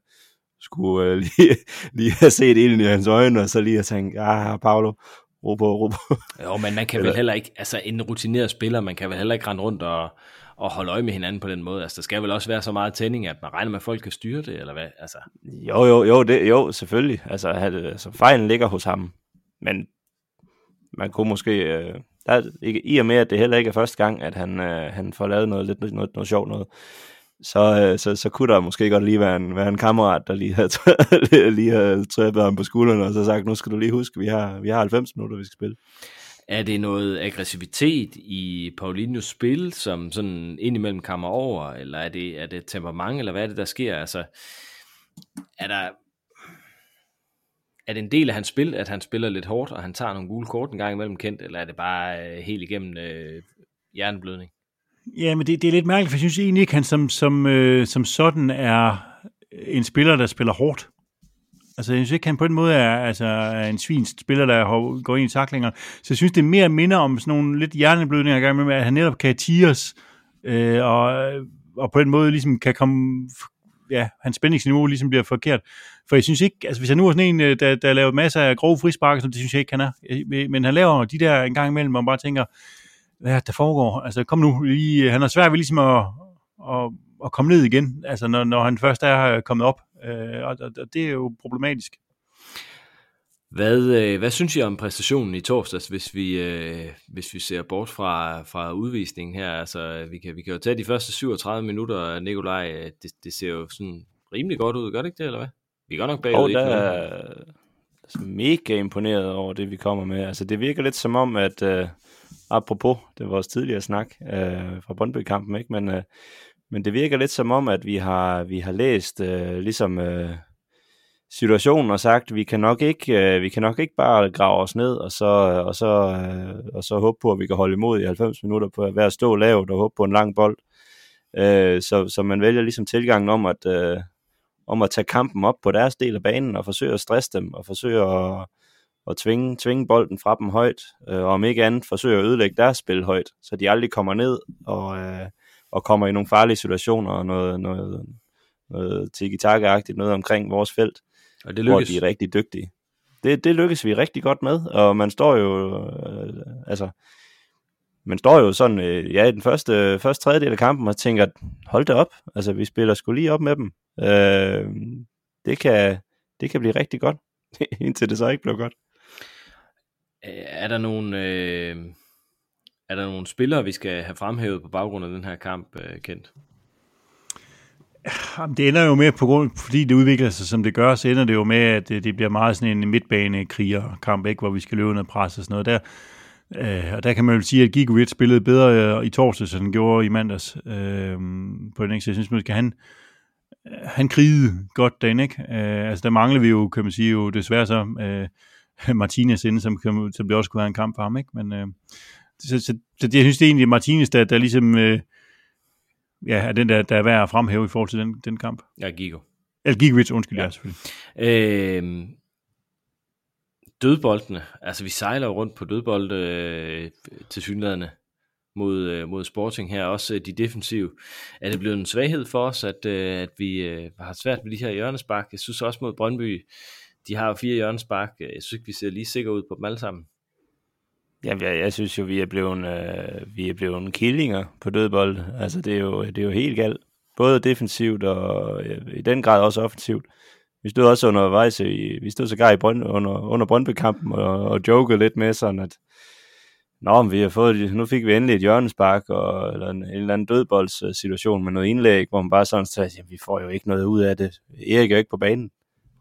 skulle uh, <laughs> lige, lige have set ilden i hans øjne, og så lige have tænkt, ah, Paolo, på, ro på. <laughs> Jo, men man kan vel heller ikke, altså en rutineret spiller, man kan vel heller ikke rende rundt og, og holde øje med hinanden på den måde. Altså, der skal vel også være så meget tænding, at man regner med, at folk kan styre det, eller hvad? Altså. Jo, jo, jo, det, jo, selvfølgelig. Altså, altså, fejlen ligger hos ham. Men man kunne måske... Øh, der, ikke, I og med, at det heller ikke er første gang, at han, øh, han får lavet noget, lidt, noget, noget sjovt noget, så, øh, så, så kunne der måske godt lige være en, være en kammerat, der lige havde, <laughs> lige havde trippet ham på skulderen, og så sagt, nu skal du lige huske, vi har, vi har 90 minutter, vi skal spille. Er det noget aggressivitet i Paulinhos spil, som sådan indimellem kammer over, eller er det, er det temperament, eller hvad er det, der sker? Altså, er der, er det en del af hans spil, at han spiller lidt hårdt, og han tager nogle gule kort en gang imellem kendt, eller er det bare øh, helt igennem øh, hjerneblødning? Ja, men det, det er lidt mærkeligt, for jeg synes egentlig ikke, han som, som, øh, som sådan er en spiller, der spiller hårdt. Altså, jeg synes ikke, han på den måde er, altså, er en svinsk spiller, der går ind i taklinger. Så jeg synes, det er mere minder om sådan nogle lidt hjerneblødninger, gang med, at han netop kan tires, øh, og, og på den måde ligesom kan komme, ja, hans spændingsniveau ligesom bliver forkert. For jeg synes ikke, altså hvis han nu er sådan en, øh, der, der laver masser af grove frispark, så det synes jeg ikke, han er. Øh, men han laver de der en gang imellem, hvor man bare tænker, hvad er der foregår? Altså, kom nu lige, han har svært ved ligesom at, at, at komme ned igen, altså når, når han først er kommet op, øh, og, og det er jo problematisk. Hvad, øh, hvad synes I om præstationen i torsdags, hvis vi, øh, hvis vi ser bort fra, fra udvisningen her? Altså, vi kan, vi kan jo tage de første 37 minutter, Nikolaj, øh, det, det ser jo sådan rimelig godt ud, gør det ikke det, eller hvad? Vi er godt nok bagud. Oh, der er mega imponeret over det, vi kommer med. Altså, det virker lidt som om, at, øh, apropos, det var vores tidligere snak øh, fra Brøndby-kampen, ikke? Men, øh, men det virker lidt som om, at vi har, vi har læst øh, ligesom øh, situationen og sagt, vi kan nok ikke, øh, vi kan nok ikke bare grave os ned og så, øh, og så, øh, og så håbe på, at vi kan holde imod i 90 minutter på at være stå lavt og håbe på en lang bold. Øh, så, så man vælger ligesom tilgangen om at, øh, om at tage kampen op på deres del af banen og forsøge at stresse dem og forsøge at, at tvinge, tvinge bolden fra dem højt, øh, og om ikke andet forsøge at ødelægge deres spil højt, så de aldrig kommer ned og, øh, og kommer i nogle farlige situationer og noget, noget, noget tiki-taka-agtigt, noget omkring vores felt, Og det hvor lykkes. de er rigtig dygtige. Det, det lykkes vi rigtig godt med, og man står jo, øh, altså, man står jo sådan, øh, ja, i den første, første tredjedel af kampen og tænker, hold det op, altså vi spiller sgu lige op med dem. Øh, det, kan, det kan blive rigtig godt, <laughs> indtil det så ikke blev godt. Er der nogle, øh, er der nogle spillere, vi skal have fremhævet på baggrund af den her kamp, øh, Kent? Jamen, det ender jo med, på grund, fordi det udvikler sig, som det gør, så ender det jo med, at det, det bliver meget sådan en midtbane-krigerkamp, ikke, hvor vi skal løbe ned pres og sådan noget. Der, øh, og der kan man jo sige, at Gigovic spillede bedre øh, i torsdags, end han gjorde i mandags. Øh, på den, ikke? Så jeg synes måske, han, øh, han krigede godt den, ikke? Øh, altså, der mangler vi jo, kan man sige, jo desværre så øh, <laughs> Martinez inde, som, kan- som det også kunne være en kamp for ham, ikke? Men øh, så, så, så, jeg synes, det er egentlig Martinez, der, der ligesom... Øh, ja, er den, der, der er værd at fremhæve i forhold til den, den kamp. Ja, Gigo. Eller Gigovic, undskyld, ja, Ja. selvfølgelig. Øh, dødboldene. Altså, vi sejler rundt på dødbolde øh, til synlædende mod, øh, mod Sporting her. Også øh, de defensive. Er det blevet en svaghed for os, at, øh, at vi øh, har svært med de her hjørnespark? Jeg synes også mod Brøndby, de har jo fire hjørnespark. Øh, jeg synes ikke, vi ser lige sikre ud på dem alle sammen. Ja, jeg, jeg synes jo, vi er blevet, øh, vi er blevet killinger på dødbold. Altså, det er jo, det er jo helt galt. Både defensivt og øh, i den grad også offensivt. Vi stod også undervejs, i, vi stod sågar i Brønd, under, under Brøndby-kampen og, og jokede lidt med sådan, at Nå, men vi har fået, nu fik vi endelig et hjørnespark, og, eller en, en eller anden dødboldssituation øh, med noget indlæg, hvor man bare sådan sagde, jamen, vi får jo ikke noget ud af det. Erik er jo ikke på banen.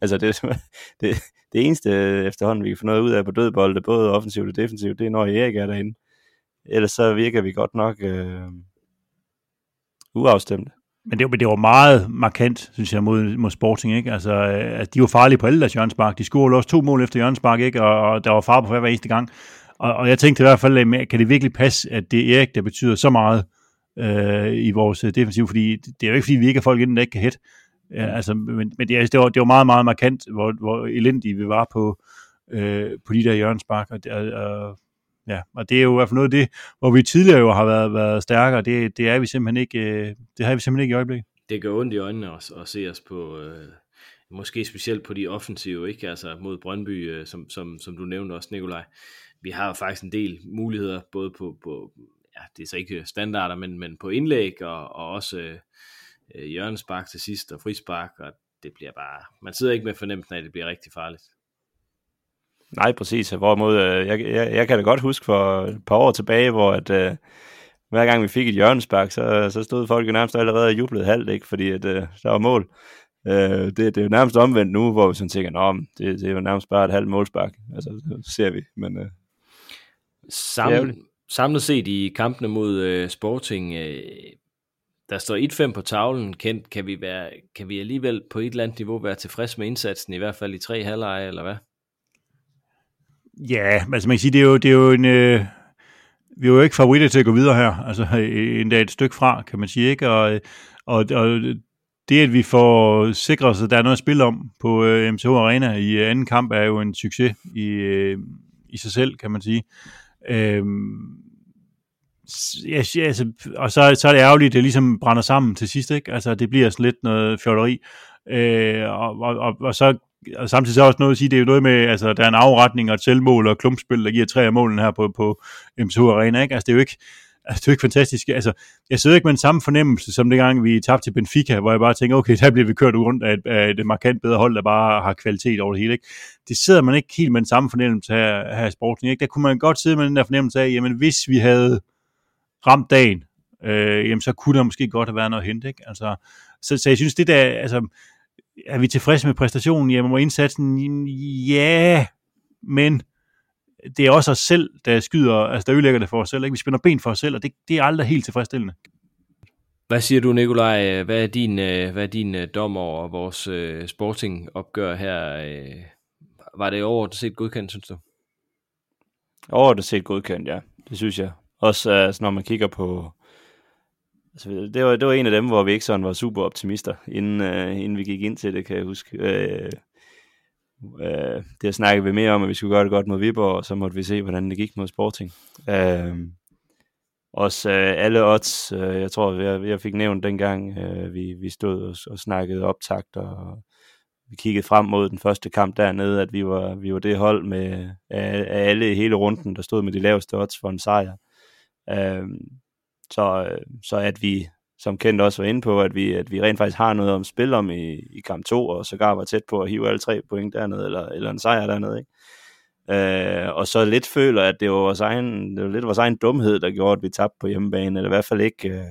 Altså, det, <laughs> det, det eneste øh, efterhånden, vi kan få noget ud af på dødbolde, både offensivt og defensivt, det er, når Erik er derinde. Ellers så virker vi godt nok øh, uafstemte. Men det, men det var meget markant, synes jeg, mod, mod Sporting. Ikke? Altså, øh, at de var farlige på alle deres hjørnespark. De scorede også to mål efter hjørnespark, ikke? Og, og der var far på hver eneste gang. Og, og jeg tænkte i hvert fald, kan det virkelig passe, at det er Erik, der betyder så meget øh, i vores øh, defensiv? Fordi det er jo ikke, fordi vi ikke har folk inden, der ikke kan hætte. Ja, altså, men men det, det, var, det var meget, meget markant, hvor, hvor elendige vi var på, øh, på de der. Og, det- og, og, ja, og det er jo i hvert fald noget af det, hvor vi tidligere jo har været, været stærkere. Det, det er vi simpelthen ikke, øh, det har vi simpelthen ikke i øjeblikket. det gør ondt i øjnene også at se os på, øh, måske specielt på de offensive, ikke? Altså mod Brøndby, øh, som, som, som du nævnte også, Nikolaj. Vi har jo faktisk en del muligheder, både på, på ja, det er så ikke standarder, men, men på indlæg, og, og også øh, øh, hjørnespark til sidst, og frispark, og det bliver bare, man sidder ikke med fornemmelsen af, at det bliver rigtig farligt. Nej, præcis. Hvorimod, øh, jeg, jeg, jeg kan da godt huske for et par år tilbage, hvor at, øh, hver gang vi fik et hjørnespark, så, så stod folk jo nærmest allerede og jublede halvt, ikke? fordi at, øh, der var mål. Øh, det, det er jo nærmest omvendt nu, hvor vi sådan tænker, Nå, det, det er jo nærmest bare et halvt målspark. Altså, det ser vi. Men øh, Sam, ærgerligt. samlet set i kampene mod øh, Sporting, øh, der står 1-5 på tavlen, Kent, kan vi, være, kan vi alligevel på et eller andet niveau være tilfreds med indsatsen, i hvert fald i tre halvleje, eller hvad? Ja, altså man kan sige, det er jo, det er jo en... Øh, vi er jo ikke favoritter til at gå videre her, altså øh, endda et stykke fra, kan man sige, ikke? Og, øh, og, og det, at vi får sikret os, at der er noget at spille om på øh, MCH Arena i øh, anden kamp, er jo en succes i, øh, i sig selv, kan man sige. Øhm, ja, altså, og så, så er det ærgerligt, at det ligesom brænder sammen til sidst, ikke? Altså, det bliver sådan lidt noget fjolleri. Øh, og, og, og, og så og samtidig så er også noget at sige, det er jo noget med, altså der er en afretning og et selvmål og klumpspil, der giver tre af målene her på, på M2 Arena, ikke? Altså det er jo ikke, altså, det er jo ikke fantastisk. Altså, jeg sidder ikke med den samme fornemmelse, som dengang vi tabte til Benfica, hvor jeg bare tænker, okay, der bliver vi kørt rundt af et, af et markant bedre hold, der bare har kvalitet over det hele, ikke? Det sidder man ikke helt med den samme fornemmelse her, her i sporten, ikke? Der kunne man godt sidde med den der fornemmelse af, jamen hvis vi havde ramt dagen, øh, jamen så kunne der måske godt have været noget at hente, ikke? Altså, så, så jeg synes, det der, altså, er vi tilfredse med præstationen? Jamen, må indsatsen? Ja, men det er også os selv, der skyder, altså der ødelægger det for os selv. Ikke? Vi spænder ben for os selv, og det, det er aldrig helt tilfredsstillende. Hvad siger du, Nikolaj? Hvad er din, øh, hvad er din øh, dom over vores uh, sporting-opgør her? Var det overordnet set godkendt, synes du? Overordnet set godkendt, ja. Det synes jeg. Også øh, altså, når man kigger på... Altså, det, var, det var en af dem, hvor vi ikke sådan var super optimister, inden, uh, inden vi gik ind til det, kan jeg huske. Uh, uh, det snakkede vi mere om, at vi skulle gøre det godt mod Viborg, og så måtte vi se, hvordan det gik mod Sporting. Uh, også øh, alle odds, øh, jeg tror, jeg, jeg fik nævnt dengang, øh, vi, vi stod og, og snakkede optakt, og vi kiggede frem mod den første kamp dernede, at vi var, vi var det hold med af, af alle i hele runden, der stod med de laveste odds for en sejr. Øh, så, så at vi, som kendt også var inde på, at vi, at vi rent faktisk har noget om spil om i, i kamp 2, og sågar var tæt på at hive alle tre point dernede, eller, eller en sejr dernede, ikke? Øh, og så lidt føler, at det var, vores egen, det var lidt vores egen dumhed, der gjorde, at vi tabte på hjemmebane, eller i hvert fald ikke, øh,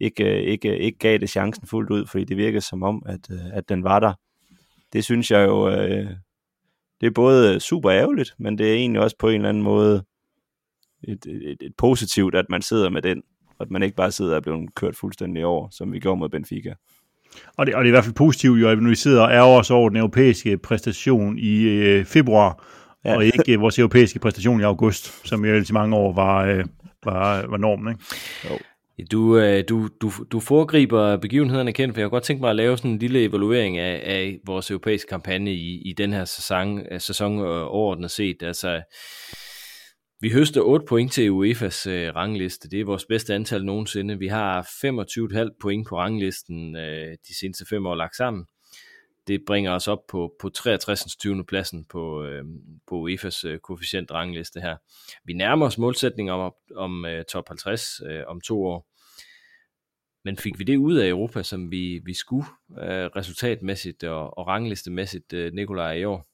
ikke, øh, ikke, øh, ikke gav det chancen fuldt ud, fordi det virkede som om, at, øh, at den var der. Det synes jeg jo, øh, det er både super ærgerligt, men det er egentlig også på en eller anden måde et, et, et positivt, at man sidder med den, og at man ikke bare sidder og er blevet kørt fuldstændig over, som vi gjorde mod Benfica. Og det, og det er i hvert fald positivt, jo, at vi sidder og ærger os over den europæiske præstation i øh, februar, ja. og ikke vores europæiske præstation i august, som jo i mange år var, øh, var, var normen. Ikke? Jo. Du, øh, du, du, du foregriber begivenhederne kendt, for jeg har godt tænkt mig at lave sådan en lille evaluering af, af vores europæiske kampagne i, i den her sæson, øh, sæson overordnet set. Altså, vi høster 8 point til UEFA's øh, rangliste. Det er vores bedste antal nogensinde. Vi har 25,5 point på ranglisten øh, de seneste fem år lagt sammen det bringer os op på, på 63. 20. pladsen på, øh, på UEFA's øh, koefficient rangliste her. Vi nærmer os målsætningen om, om øh, top 50 øh, om to år. Men fik vi det ud af Europa, som vi, vi skulle øh, resultatmæssigt og, og ranglistemæssigt, øh, Nikolaj, i år?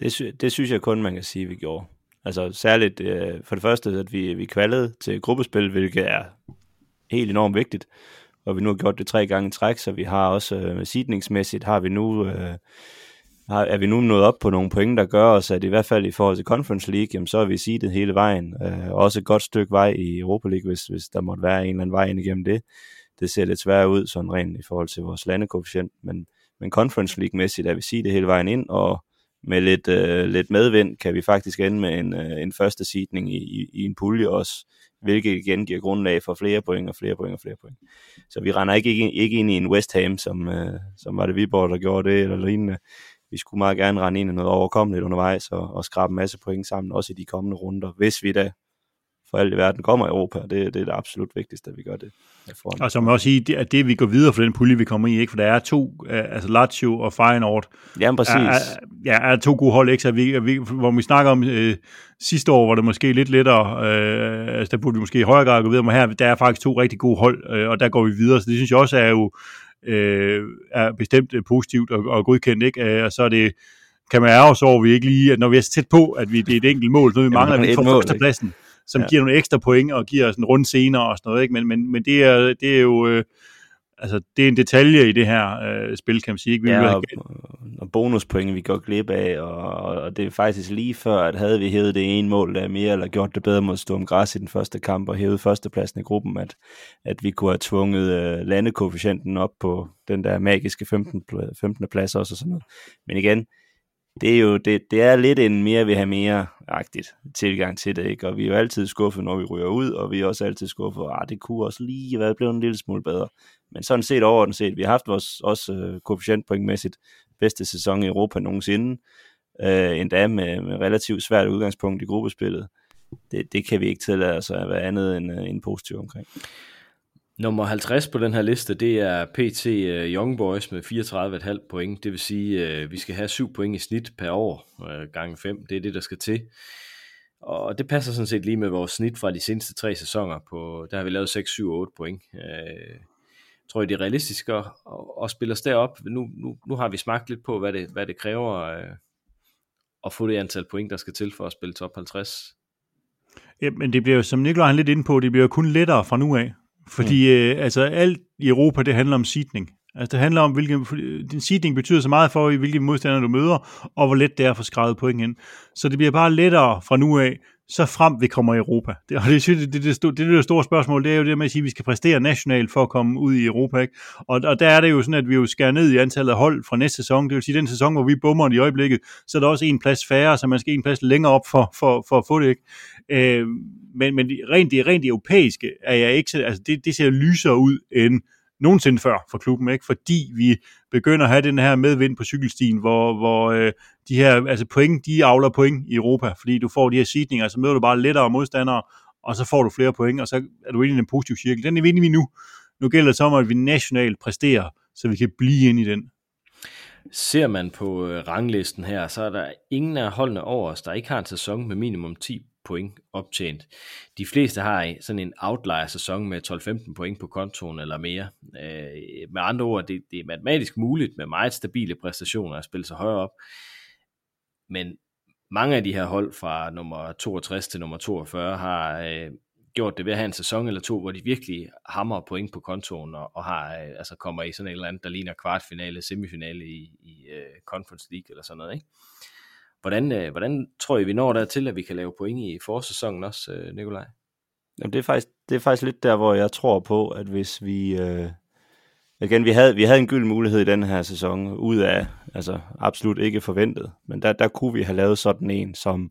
Det, sy- det synes jeg kun, man kan sige, vi gjorde. Altså særligt øh, for det første, at vi, vi kvalede til gruppespil, hvilket er helt enormt vigtigt og vi nu har gjort det tre gange i træk, så vi har også øh, sidningsmæssigt har vi nu øh, har, er vi nu nået op på nogle point, der gør os, at i hvert fald i forhold til Conference League, jamen, så er vi seedet hele vejen. Øh, også et godt stykke vej i Europa League, hvis, hvis der måtte være en eller anden vej ind igennem det. Det ser lidt svært ud, sådan rent i forhold til vores landekoefficient, men, men Conference League-mæssigt er vi seedet hele vejen ind, og med lidt, øh, lidt medvind kan vi faktisk ende med en, øh, en første sidning i, i, i en pulje også, hvilket igen giver grundlag for flere point og flere point og flere point. Så vi render ikke, ikke, ikke ind i en West Ham, som, øh, som var det Viborg, der gjorde det, eller lignende. Vi skulle meget gerne rende ind i noget overkommeligt undervejs og, og skrabe en masse point sammen, også i de kommende runder, hvis vi da for alt i verden kommer i Europa, og det, det er det absolut vigtigste, at vi gør det. Og så må jeg også sige, at det vi går videre for den pulje, vi kommer i, ikke? for der er to, øh, altså Lazio og Feyenoord, ja, præcis. Er, er, ja, er to gode hold, ikke? Så vi, vi, hvor vi snakker om øh, sidste år, hvor det måske lidt lettere, øh, altså der burde vi måske i højere grad gå videre, men her der er faktisk to rigtig gode hold, øh, og der går vi videre, så det synes jeg også er jo øh, er bestemt øh, positivt og, og godkendt, ikke? Øh, og så er det, kan man ærge så over, vi ikke lige, at når vi er så tæt på, at vi, det er et enkelt mål, så vi mangler, vi får førstepladsen som ja. giver nogle ekstra point og giver sådan en rund senere og sådan noget, ikke? Men, men, men det, er, det er jo... Øh, altså, det er en detalje i det her øh, spil, kan man sige. Ikke? Vi ja, og, og bonuspoint, vi går glip af, og, og det er faktisk lige før, at havde vi hævet det ene mål der mere, eller gjort det bedre mod Storm Græs i den første kamp, og hævet førstepladsen i gruppen, at, at vi kunne have tvunget øh, landekoefficienten op på den der magiske 15. 15. plads også og sådan noget. Men igen, det er jo det, det er lidt en mere vil have mere agtigt tilgang til det, ikke? Og vi er jo altid skuffet, når vi ryger ud, og vi er også altid skuffet, at ah, det kunne også lige være blevet en lille smule bedre. Men sådan set overordnet set, vi har haft vores også uh, koefficientpointmæssigt bedste sæson i Europa nogensinde, uh, endda med, med relativt svært udgangspunkt i gruppespillet. Det, det kan vi ikke tillade os at være andet end, uh, end positiv omkring. Nummer 50 på den her liste, det er PT øh, Young Boys med 34,5 point. Det vil sige, øh, vi skal have 7 point i snit per år, øh, gange 5. Det er det, der skal til. Og det passer sådan set lige med vores snit fra de seneste tre sæsoner. På, der har vi lavet 6, 7, 8 point. Uh, tror jeg, det er realistisk at, at spille os derop. Nu, nu, nu har vi smagt lidt på, hvad det, hvad det kræver at få det antal point, der skal til for at spille top 50. Ja, men det bliver jo, som Nikolaj er lidt inde på, det bliver jo kun lettere fra nu af. Fordi mm. øh, altså alt i Europa, det handler om seedning. Altså det handler om, hvilken, din seeding betyder så meget for, hvilke modstandere du møder, og hvor let det er at få skrevet point ind. Så det bliver bare lettere fra nu af, så frem vi kommer i Europa. Det, og det, det, det, det, det, det, det store spørgsmål, det er jo det med at sige, at vi skal præstere nationalt for at komme ud i Europa. Ikke? Og, og der er det jo sådan, at vi jo skærer ned i antallet af hold fra næste sæson. Det vil sige, den sæson, hvor vi bummer i øjeblikket, så er der også en plads færre, så man skal en plads længere op for, for, for at få det. Ikke? Øh, men, men rent det rent europæiske er jeg ikke, altså det, det ser lysere ud end nogensinde før for klubben, ikke? fordi vi begynder at have den her medvind på cykelstien, hvor, hvor øh, de her altså point, de avler point i Europa, fordi du får de her sidninger, så møder du bare lettere modstandere, og så får du flere point, og så er du inde i en positiv cirkel. Den er vi inde i nu. Nu gælder det så om, at vi nationalt præsterer, så vi kan blive inde i den. Ser man på øh, ranglisten her, så er der ingen af holdene over os, der ikke har en sæson med minimum 10 point optjent. De fleste har sådan en outlier-sæson med 12-15 point på kontoen eller mere. Øh, med andre ord, det, det er matematisk muligt med meget stabile præstationer at spille sig højere op. Men mange af de her hold fra nummer 62 til nummer 42 har øh, gjort det ved at have en sæson eller to, hvor de virkelig hammer point på kontoen og, og har, øh, altså kommer i sådan et eller andet, der ligner kvartfinale, semifinale i, i øh, Conference League eller sådan noget. Ikke? Hvordan, øh, hvordan tror I, vi når dertil, at vi kan lave point i forsæsonen også, øh, Nikolaj? Jamen, det, er faktisk, det er faktisk lidt der, hvor jeg tror på, at hvis vi... Øh, igen, vi havde, vi havde en gyld mulighed i den her sæson, ud af, altså absolut ikke forventet, men der, der kunne vi have lavet sådan en, som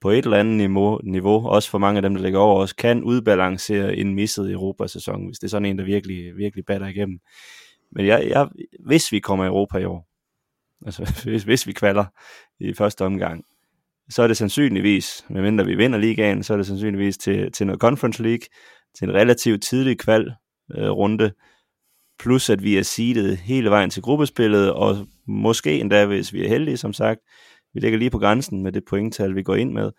på et eller andet niveau, niveau, også for mange af dem, der ligger over os, kan udbalancere en misset Europasæson, hvis det er sådan en, der virkelig, virkelig batter igennem. Men jeg, jeg, hvis vi kommer i Europa i år, altså <laughs> hvis, hvis vi kvalder i første omgang, så er det sandsynligvis, medmindre vi vinder ligaen, så er det sandsynligvis til, til noget Conference League, til en relativt tidlig kval øh, runde, plus at vi er seedet hele vejen til gruppespillet, og måske endda, hvis vi er heldige, som sagt, vi ligger lige på grænsen med det pointtal, vi går ind med,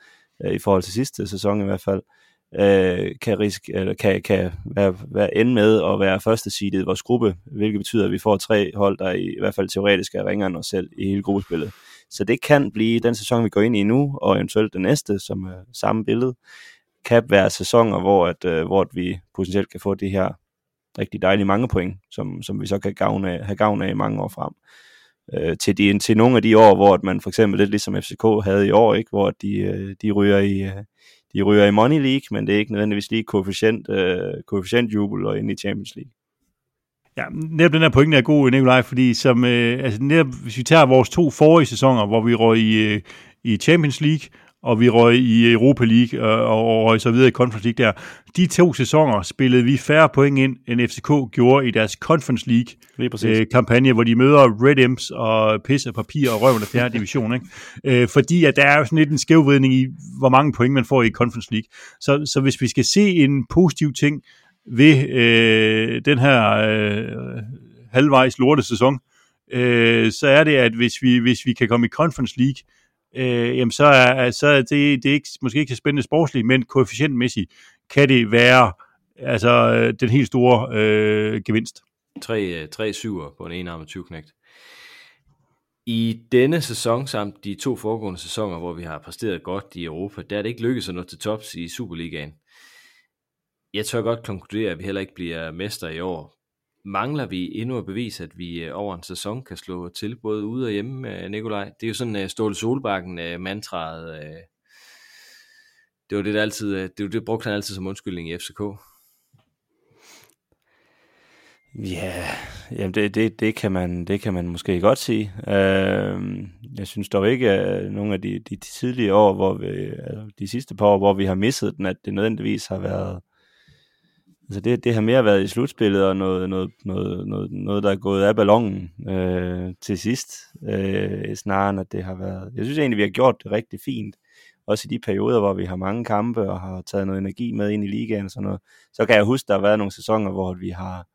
øh, i forhold til sidste sæson i hvert fald, øh, Øh, kan, risk, eller kan, kan være, være ende med at være første seedet i vores gruppe, hvilket betyder, at vi får tre hold, der i, i hvert fald teoretisk er ringere end os selv i hele gruppespillet. Så det kan blive den sæson, vi går ind i nu, og eventuelt den næste, som er samme billede, kan være sæsoner, hvor, at, øh, hvor at vi potentielt kan få de her rigtig dejlige mange point, som, som vi så kan gavne af, have gavn af i mange år frem. Øh, til, de, til nogle af de år, hvor at man for eksempel lidt ligesom FCK havde i år, ikke, hvor de, øh, de ryger i, øh, de ryger i Money League, men det er ikke nødvendigvis lige koefficient, øh, koefficient jubel og ind i Champions League. Ja, netop den her pointe er god, Nikolaj, fordi som, øh, altså netop, hvis vi tager vores to forrige sæsoner, hvor vi røg i, øh, i Champions League, og vi røg i Europa League og, og, og røg så videre i Conference League der. De to sæsoner spillede vi færre point ind, end FCK gjorde i deres Conference League øh, kampagne, hvor de møder Red Imps og pisse papir og røven af fjerde division. Ikke? Øh, fordi at der er jo sådan lidt en skævvridning i, hvor mange point man får i Conference League. Så, så hvis vi skal se en positiv ting ved øh, den her øh, halvvejs lorte sæson, øh, så er det, at hvis vi, hvis vi kan komme i Conference League, øh, jamen så er, så er det, det er ikke, måske ikke så spændende sportsligt, men koefficientmæssigt kan det være altså, øh, den helt store øh, gevinst. 3, 3 øh, syver på en enarmet 20 knægt. I denne sæson samt de to foregående sæsoner, hvor vi har præsteret godt i Europa, der er det ikke lykkedes at nå til tops i Superligaen jeg tør godt konkludere, at vi heller ikke bliver mester i år. Mangler vi endnu at bevise, at vi øh, over en sæson kan slå til både ude og hjemme, øh, Nikolaj? Det er jo sådan uh, Ståle Solbakken mantraet. det var det, der altid, det, var det brugte han altid som undskyldning i FCK. Ja, jamen det, det, det, kan man, det kan man måske godt sige. Uh, jeg synes dog ikke, at nogle af de, de tidlige år, hvor vi, altså de sidste par år, hvor vi har misset den, at det nødvendigvis har været Altså det, det har mere været i slutspillet og noget, noget, noget, noget, noget der er gået af ballonen øh, til sidst, øh, snarere end at det har været... Jeg synes egentlig, vi har gjort det rigtig fint. Også i de perioder, hvor vi har mange kampe og har taget noget energi med ind i ligaen og sådan noget. Så kan jeg huske, der har været nogle sæsoner, hvor vi har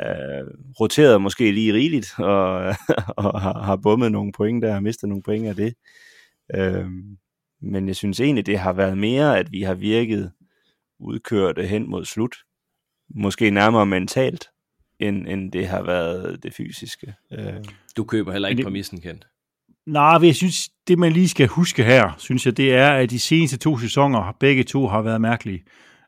øh, roteret måske lige rigeligt og, <laughs> og har, har bummet nogle point der, og mistet nogle point af det. Øh, men jeg synes egentlig, det har været mere, at vi har virket udkørte hen mod slut. Måske nærmere mentalt, end, end det har været det fysiske. Øh. Du køber heller ikke det, præmissen, Kent? Nej, jeg synes, det man lige skal huske her, synes jeg, det er, at de seneste to sæsoner, begge to har været mærkelige.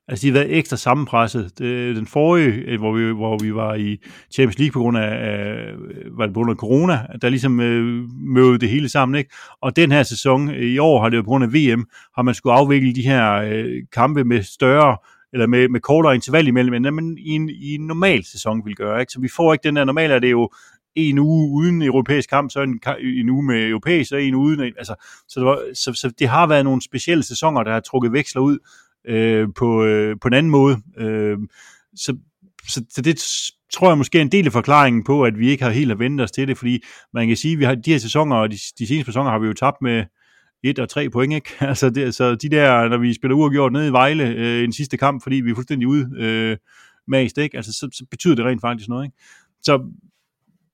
Altså, de har været ekstra sammenpresset. Det, den forrige, øh, hvor vi, hvor vi var i Champions League på grund af, af var det på grund af corona, der ligesom øh, mødte det hele sammen, ikke? Og den her sæson, øh, i år har det jo på grund af VM, har man skulle afvikle de her øh, kampe med større eller med, med kortere interval imellem, end man i en, i en normal sæson vil gøre. Ikke? Så vi får ikke den der normale, er det jo en uge uden europæisk kamp, så en, en uge med europæisk, og en uden. Altså, så, det var, så, så det har været nogle specielle sæsoner, der har trukket veksler ud øh, på, øh, på en anden måde. Øh, så, så, så det tror jeg måske er en del af forklaringen på, at vi ikke har helt at vendt os til det, fordi man kan sige, at vi har de her sæsoner, og de, de seneste sæsoner har vi jo tabt med et og tre point, ikke? <laughs> Altså, det, så de der, når vi spiller uafgjort nede i Vejle øh, en sidste kamp, fordi vi er fuldstændig ude øh, mast, ikke? Altså, så, så betyder det rent faktisk noget, ikke? Så,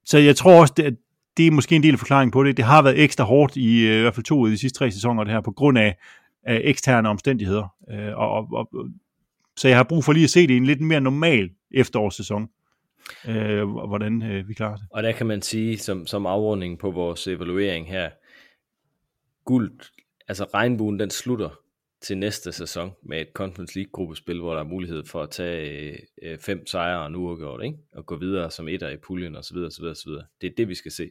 så jeg tror også, det, det er måske en del af forklaringen på det. Det har været ekstra hårdt i, øh, i hvert fald to af de sidste tre sæsoner, det her, på grund af, af eksterne omstændigheder. Øh, og, og, og, så jeg har brug for lige at se det i en lidt mere normal efterårssæson, øh, hvordan øh, vi klarer det. Og der kan man sige, som, som afrunding på vores evaluering her, guld, altså regnbuen, den slutter til næste sæson med et Conference League gruppespil, hvor der er mulighed for at tage øh, fem sejre og en uafgjort, ikke? Og gå videre som etter i puljen osv. osv., osv. Det er det, vi skal se.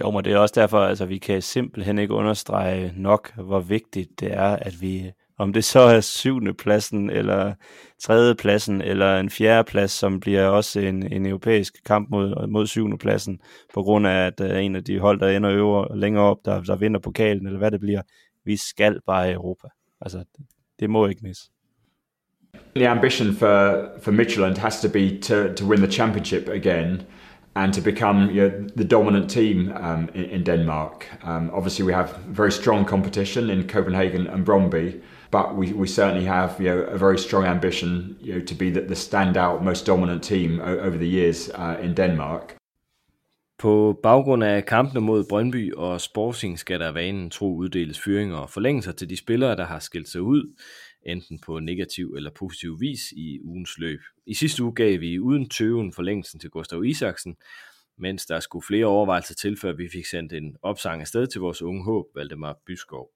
Jo, men det er også derfor, altså vi kan simpelthen ikke understrege nok, hvor vigtigt det er, at vi, om det så er syvende pladsen, eller tredje pladsen, eller en fjerde plads, som bliver også en, en europæisk kamp mod, mod syvende pladsen, på grund af, at uh, en af de hold, der ender øver længere op, der, der vinder pokalen, eller hvad det bliver, vi skal bare i Europa. Altså, det, det må ikke misse. The ambition for, for Midtjylland has to be to, to win the championship again and to become you know, the dominant team um, in, in, Denmark. Um, obviously, we have very strong competition in Copenhagen and Bromby, but we, we certainly have you know, a very strong ambition you know, to be the, the standout, most dominant team over the years uh, in Denmark. På baggrund af kampene mod Brøndby og Sporting skal der vanen tro uddeles fyringer og forlængelser til de spillere, der har skilt sig ud, enten på negativ eller positiv vis i ugens løb. I sidste uge gav vi uden tøven forlængelsen til Gustav Isaksen, mens der skulle flere overvejelser til, før vi fik sendt en opsang afsted til vores unge håb, Valdemar Byskov.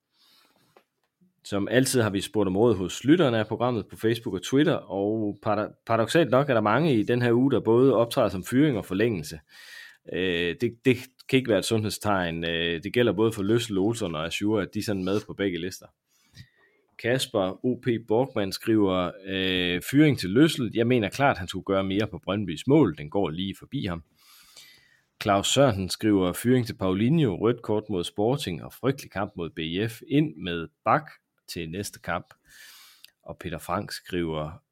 Som altid har vi spurgt om råd hos lytterne af programmet på Facebook og Twitter, og paradoxalt nok er der mange i den her uge, der både optræder som fyring og forlængelse. Øh, det, det kan ikke være et sundhedstegn. Øh, det gælder både for Løssel, Olsen og Azure, at de er sådan med på begge lister. Kasper O.P. Borgman skriver, øh, fyring til Løssel. Jeg mener klart, at han skulle gøre mere på Brøndbys mål. Den går lige forbi ham. Claus Sørensen skriver, fyring til Paulinho, rødt kort mod Sporting og frygtelig kamp mod BF. Ind med Bak til næste kamp. Og Peter Frank skriver,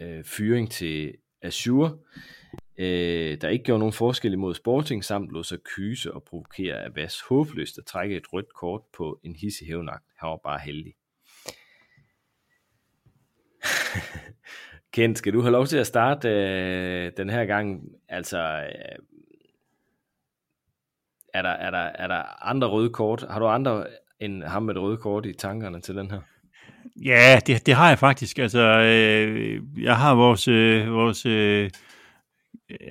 øh, fyring til Azure øh, der ikke gjorde nogen forskel imod Sporting, samt lå sig kyse og provokere Abbas Vas håbløst at trække et rødt kort på en hissig hævnagt. Han var bare heldig. <laughs> Kent, skal du have lov til at starte øh, den her gang? Altså, øh, er, der, er, der, er der andre røde kort? Har du andre end ham med det røde kort i tankerne til den her? Ja, det, det har jeg faktisk. Altså, øh, jeg har vores, øh, vores øh,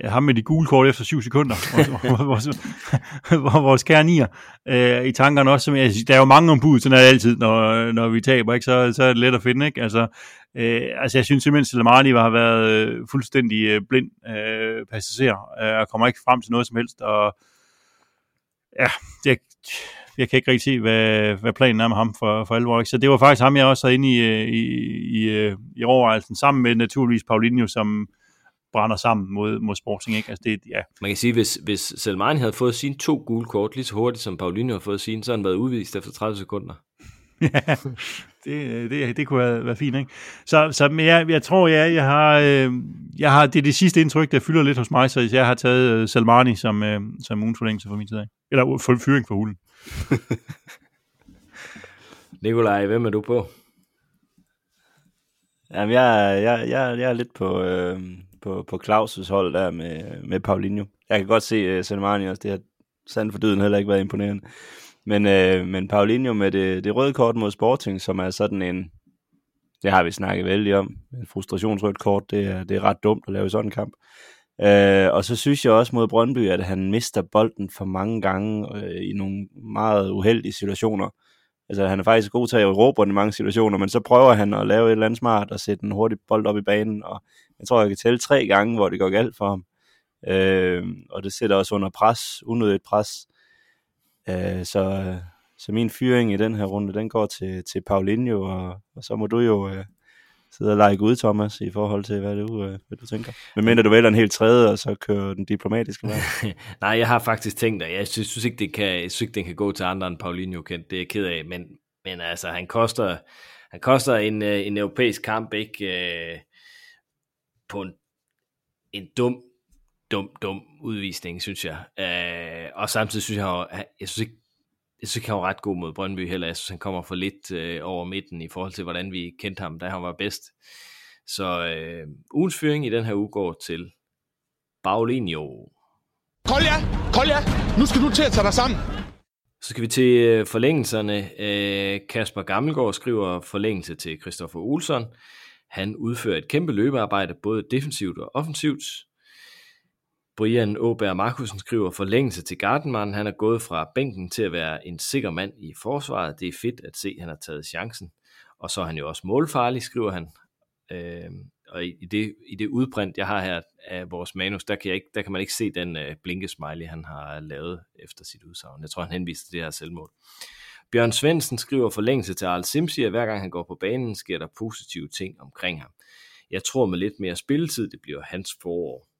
ham med de gule kort efter 7 sekunder, vores, <laughs> vores, vores kære nier, øh, i tankerne også. Som jeg, der er jo mange ombud, sådan er det altid, når, når vi taber, ikke? Så, så er det let at finde. Ikke? Altså, øh, altså jeg synes simpelthen, at Salamani har været øh, fuldstændig øh, blind øh, passager, øh, og kommer ikke frem til noget som helst, og ja, det, jeg kan ikke rigtig se, hvad, hvad planen er med ham for, for alvor. Ikke? Så det var faktisk ham, jeg også havde inde i, øh, i, i, i overvejelsen, sammen med naturligvis Paulinho, som, brænder sammen mod, mod Sporting. Ikke? Altså det, ja. Man kan sige, hvis, hvis Selmani havde fået sine to gule kort lige så hurtigt, som Paulinho har fået sine, så har han været udvist efter 30 sekunder. <laughs> ja, det, det, det kunne have været fint, ikke? Så, så men jeg, jeg tror, jeg, jeg har, øh, jeg har, det er det sidste indtryk, der fylder lidt hos mig, så jeg har taget øh, Salmani som, øh, som ugens forlængelse for min tid af. Eller for, fyring for hulen. <laughs> Nikolaj, hvem er du på? Jamen, jeg, jeg, jeg, jeg er lidt på, øh, på, på Claus' hold der med, med Paulinho. Jeg kan godt se øh, uh, Sanemani også, det har sandt for døden heller ikke været imponerende. Men, uh, men Paulinho med det, det røde kort mod Sporting, som er sådan en, det har vi snakket vældig om, en frustrationsrødt kort, det er, det er ret dumt at lave sådan en kamp. Uh, og så synes jeg også mod Brøndby, at han mister bolden for mange gange uh, i nogle meget uheldige situationer. Altså, han er faktisk god til at råbe i mange situationer, men så prøver han at lave et eller andet smart og sætte en hurtig bold op i banen, og jeg tror, jeg kan tælle tre gange, hvor det går galt for ham. Øh, og det sætter også under pres, unødigt pres. Øh, så, så min fyring i den her runde, den går til, til Paulinho, og, og så må du jo øh, sidde og lege ud, Thomas, i forhold til, hvad du, øh, hvad du tænker. Men mindre du vælger en helt tredje, og så kører den diplomatiske vej. <laughs> Nej, jeg har faktisk tænkt, at jeg synes, synes ikke, det kan, jeg synes ikke, den kan gå til andre end Paulinho, kendt. Det er jeg ked af, men, men altså, han koster, han koster en, øh, en europæisk kamp, ikke? Øh, på en, en dum, dum, dum udvisning, synes jeg. Øh, og samtidig synes jeg, jeg synes ikke, jeg synes han var ret god mod Brøndby heller. Jeg synes, han kommer for lidt øh, over midten i forhold til, hvordan vi kendte ham, da han var bedst. Så øh, ugens fyring i den her uge går til Baglinho. Kolja! Kolja! Nu skal du til at tage dig sammen. Så skal vi til øh, forlængelserne. Øh, Kasper Gammelgaard skriver forlængelse til Christoffer Olsson. Han udfører et kæmpe løbearbejde, både defensivt og offensivt. Brian Åberg Markusen skriver forlængelse til Gardenman. Han er gået fra bænken til at være en sikker mand i forsvaret. Det er fedt at se, at han har taget chancen. Og så er han jo også målfarlig, skriver han. Øh, og i det, i det udprint, jeg har her af vores manus, der kan, jeg ikke, der kan man ikke se den øh, blinkesmiley, han har lavet efter sit udsagn. Jeg tror, han henviser til det her selvmål. Bjørn Svendsen skriver forlængelse til Arl Simsi, at hver gang han går på banen, sker der positive ting omkring ham. Jeg tror med lidt mere spilletid, det bliver hans forår.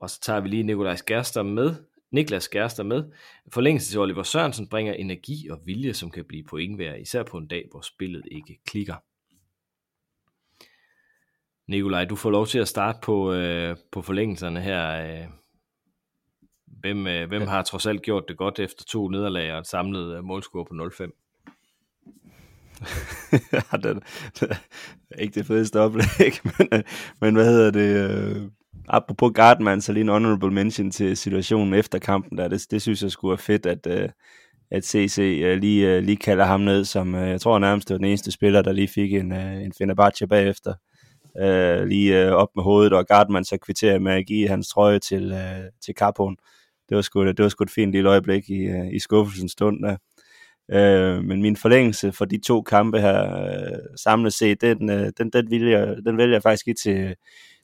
Og så tager vi lige Nikolaj Skærster med. Niklas Skærster med. Forlængelse til Oliver Sørensen bringer energi og vilje, som kan blive pointværd, især på en dag, hvor spillet ikke klikker. Nikolaj, du får lov til at starte på, øh, på forlængelserne her. Øh. Hvem, øh, hvem ja. har trods alt gjort det godt efter to nederlag og et samlet øh, målscore på 0-5? <laughs> ja, er <laughs> ikke det fedeste oplæg, <laughs> men, øh, men hvad hedder det? Øh, apropos Gardman, så lige en honorable mention til situationen efter kampen, der, det, det synes jeg skulle være fedt, at, øh, at CC uh, øh, lige, uh, lige kalder ham ned, som uh, jeg tror nærmest det var den eneste spiller, der lige fik en, uh, en Fenerbahce bagefter. Uh, lige uh, op med hovedet, og Gardman så kvitterer med at give hans trøje til, uh, til Capon. Det var, sgu, det var sgu et fint lille øjeblik i, uh, i skuffelsens stund der. Uh, men min forlængelse for de to kampe her uh, samlet set, den, den, den, vil jeg, den vælger jeg faktisk ikke til,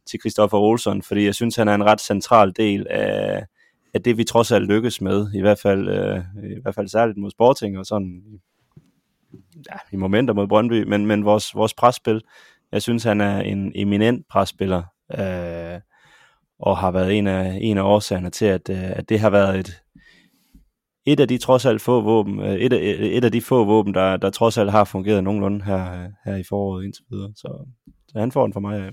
til Christoffer Olsson, fordi jeg synes, han er en ret central del af, af det, vi trods alt lykkes med, i hvert fald, øh, i hvert fald særligt mod Sporting og sådan ja, i momenter mod Brøndby, men, men vores, vores presspil, jeg synes, han er en eminent presspiller, øh, og har været en af, en af årsagerne til, at, øh, at det har været et, et af de trods alt få våben, øh, et af, et af de få våben, der, der trods alt har fungeret nogenlunde her, her i foråret indtil videre. Så, så han får den for mig.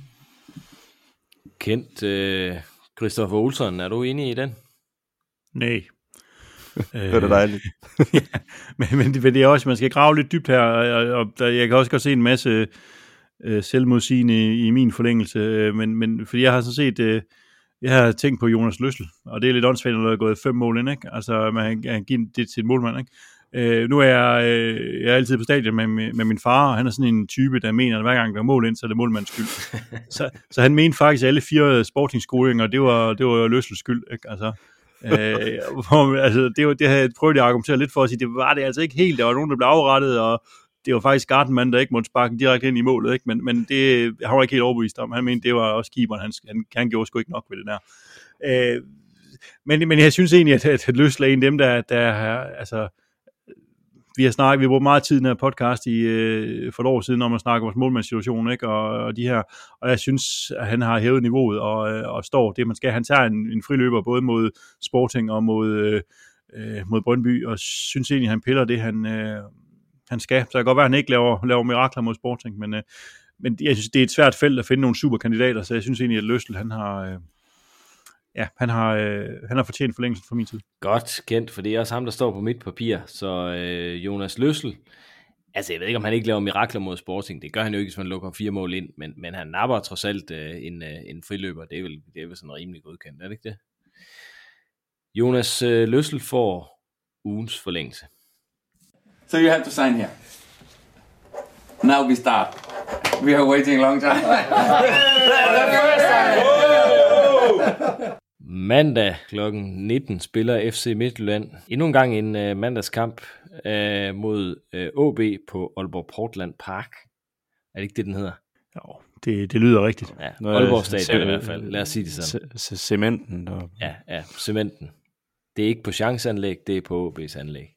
Kendt øh, Christoffer Olsson, er du enig i den? Nej. <laughs> det er dejligt. <laughs> ja, men, men, det, det er også, man skal grave lidt dybt her, og, og der, jeg kan også godt se en masse øh, selvmodsigende i, i min forlængelse, øh, men, men fordi jeg har sådan set, øh, jeg har tænkt på Jonas Løssel, og det er lidt åndssvagt, når der er gået fem mål ind, ikke? Altså, man kan give det til en målmand, ikke? Øh, nu er jeg, øh, jeg er altid på stadion med, med, med min far, og han er sådan en type, der mener, at hver gang der er mål ind, så er det målmands skyld. <laughs> så, så han mente faktisk, at alle fire sportingscoringer, det var, det var Løssels skyld, ikke? Altså, øh, hvor, altså, det, var, det havde jeg prøvet at argumentere lidt for at sige, det var det altså ikke helt. Der var nogen, der blev afrettet, og det var faktisk Gartenmann, der ikke måtte sparke direkte ind i målet, ikke? Men, men det han var ikke helt overbevist om. Han mente, det var også keeperen, han, han, han gjorde sgu ikke nok ved det der. Øh, men, men jeg synes egentlig, at, at, at Løsel er en af dem, der, der altså, vi har snakket, vi brugt meget tid i den her podcast i, øh, for et år siden om at snakke om vores målmandssituation, ikke? Og, og, de her, og jeg synes, at han har hævet niveauet og, øh, og står det, man skal. Han tager en, en friløber både mod Sporting og mod, øh, øh mod Brøndby, og synes egentlig, at han piller det, han, øh, han skal. Så det kan godt være, at han ikke laver, laver mirakler mod Sporting, men, øh, men jeg synes, det er et svært felt at finde nogle superkandidater, så jeg synes egentlig, at Løstel, han har... Øh, ja, han har, øh, han har fortjent forlængelsen for min tid. Godt kendt, for det er også ham, der står på mit papir. Så øh, Jonas Løssel, altså jeg ved ikke, om han ikke laver mirakler mod Sporting. Det gør han jo ikke, hvis man lukker fire mål ind, men, men han napper trods alt øh, en, øh, en friløber. Det er, vel, det er vel sådan rimelig godkendt, er det ikke det? Jonas øh, Løssel får ugens forlængelse. So you have to sign here. Now we start. We are waiting a long time. <laughs> <laughs> the first time. Mandag kl. 19 spiller FC Midtjylland endnu en gang en uh, mandagskamp. øh, mod øh, OB på Aalborg Portland Park. Er det ikke det, den hedder? Jo, det, det lyder rigtigt. Ja, Aalborg Stadion i hvert fald. Lad os sige det sådan. C- c- cementen. Der. Ja, ja, cementen. Det er ikke på chanceanlæg, det er på OB's anlæg.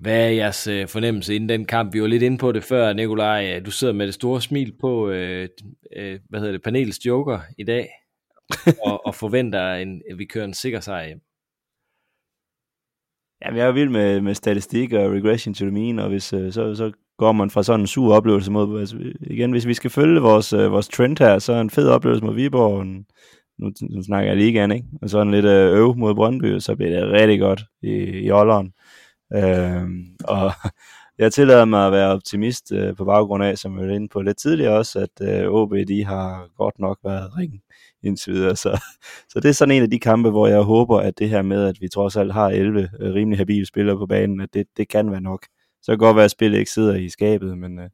Hvad er jeres øh, fornemmelse inden den kamp? Vi var lidt inde på det før, Nikolaj. Du sidder med det store smil på, øh, øh, hvad hedder det, panelets joker i dag, og, og forventer, en, at vi kører en sikker sejr hjem. Jamen, jeg er vild med, med statistik og regression to the mean, og hvis, øh, så, så går man fra sådan en sur oplevelse mod, altså, igen, hvis vi skal følge vores, øh, vores trend her, så er en fed oplevelse mod Viborg, en, nu, nu snakker jeg ligaen, ikke? Og så en lidt øh, øv mod Brøndby, og så bliver det rigtig godt i, i ålderen. Øhm, og <laughs> jeg tillader mig at være optimist øh, på baggrund af, som jeg var inde på lidt tidligere også, at øh, OB, de har godt nok været ring indtil videre. Så, så det er sådan en af de kampe, hvor jeg håber, at det her med, at vi trods alt har 11 øh, rimelig habile spillere på banen, at det, det kan være nok. Så kan godt være, at spillet ikke sidder i skabet, men, øh,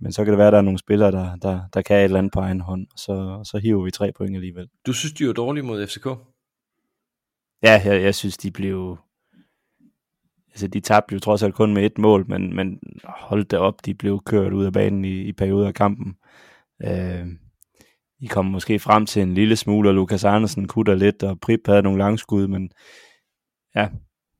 men så kan det være, at der er nogle spillere, der, der, der kan et eller andet på egen hånd, og så, så hiver vi tre point alligevel. Du synes, de var dårlige mod FCK? Ja, jeg, jeg synes, de blev... Altså, de tabte jo trods alt kun med et mål, men, men hold det op, de blev kørt ud af banen i, i perioder af kampen. Øh, de kom måske frem til en lille smule, og Lukas Andersen kutter lidt, og Prip havde nogle langskud, men ja,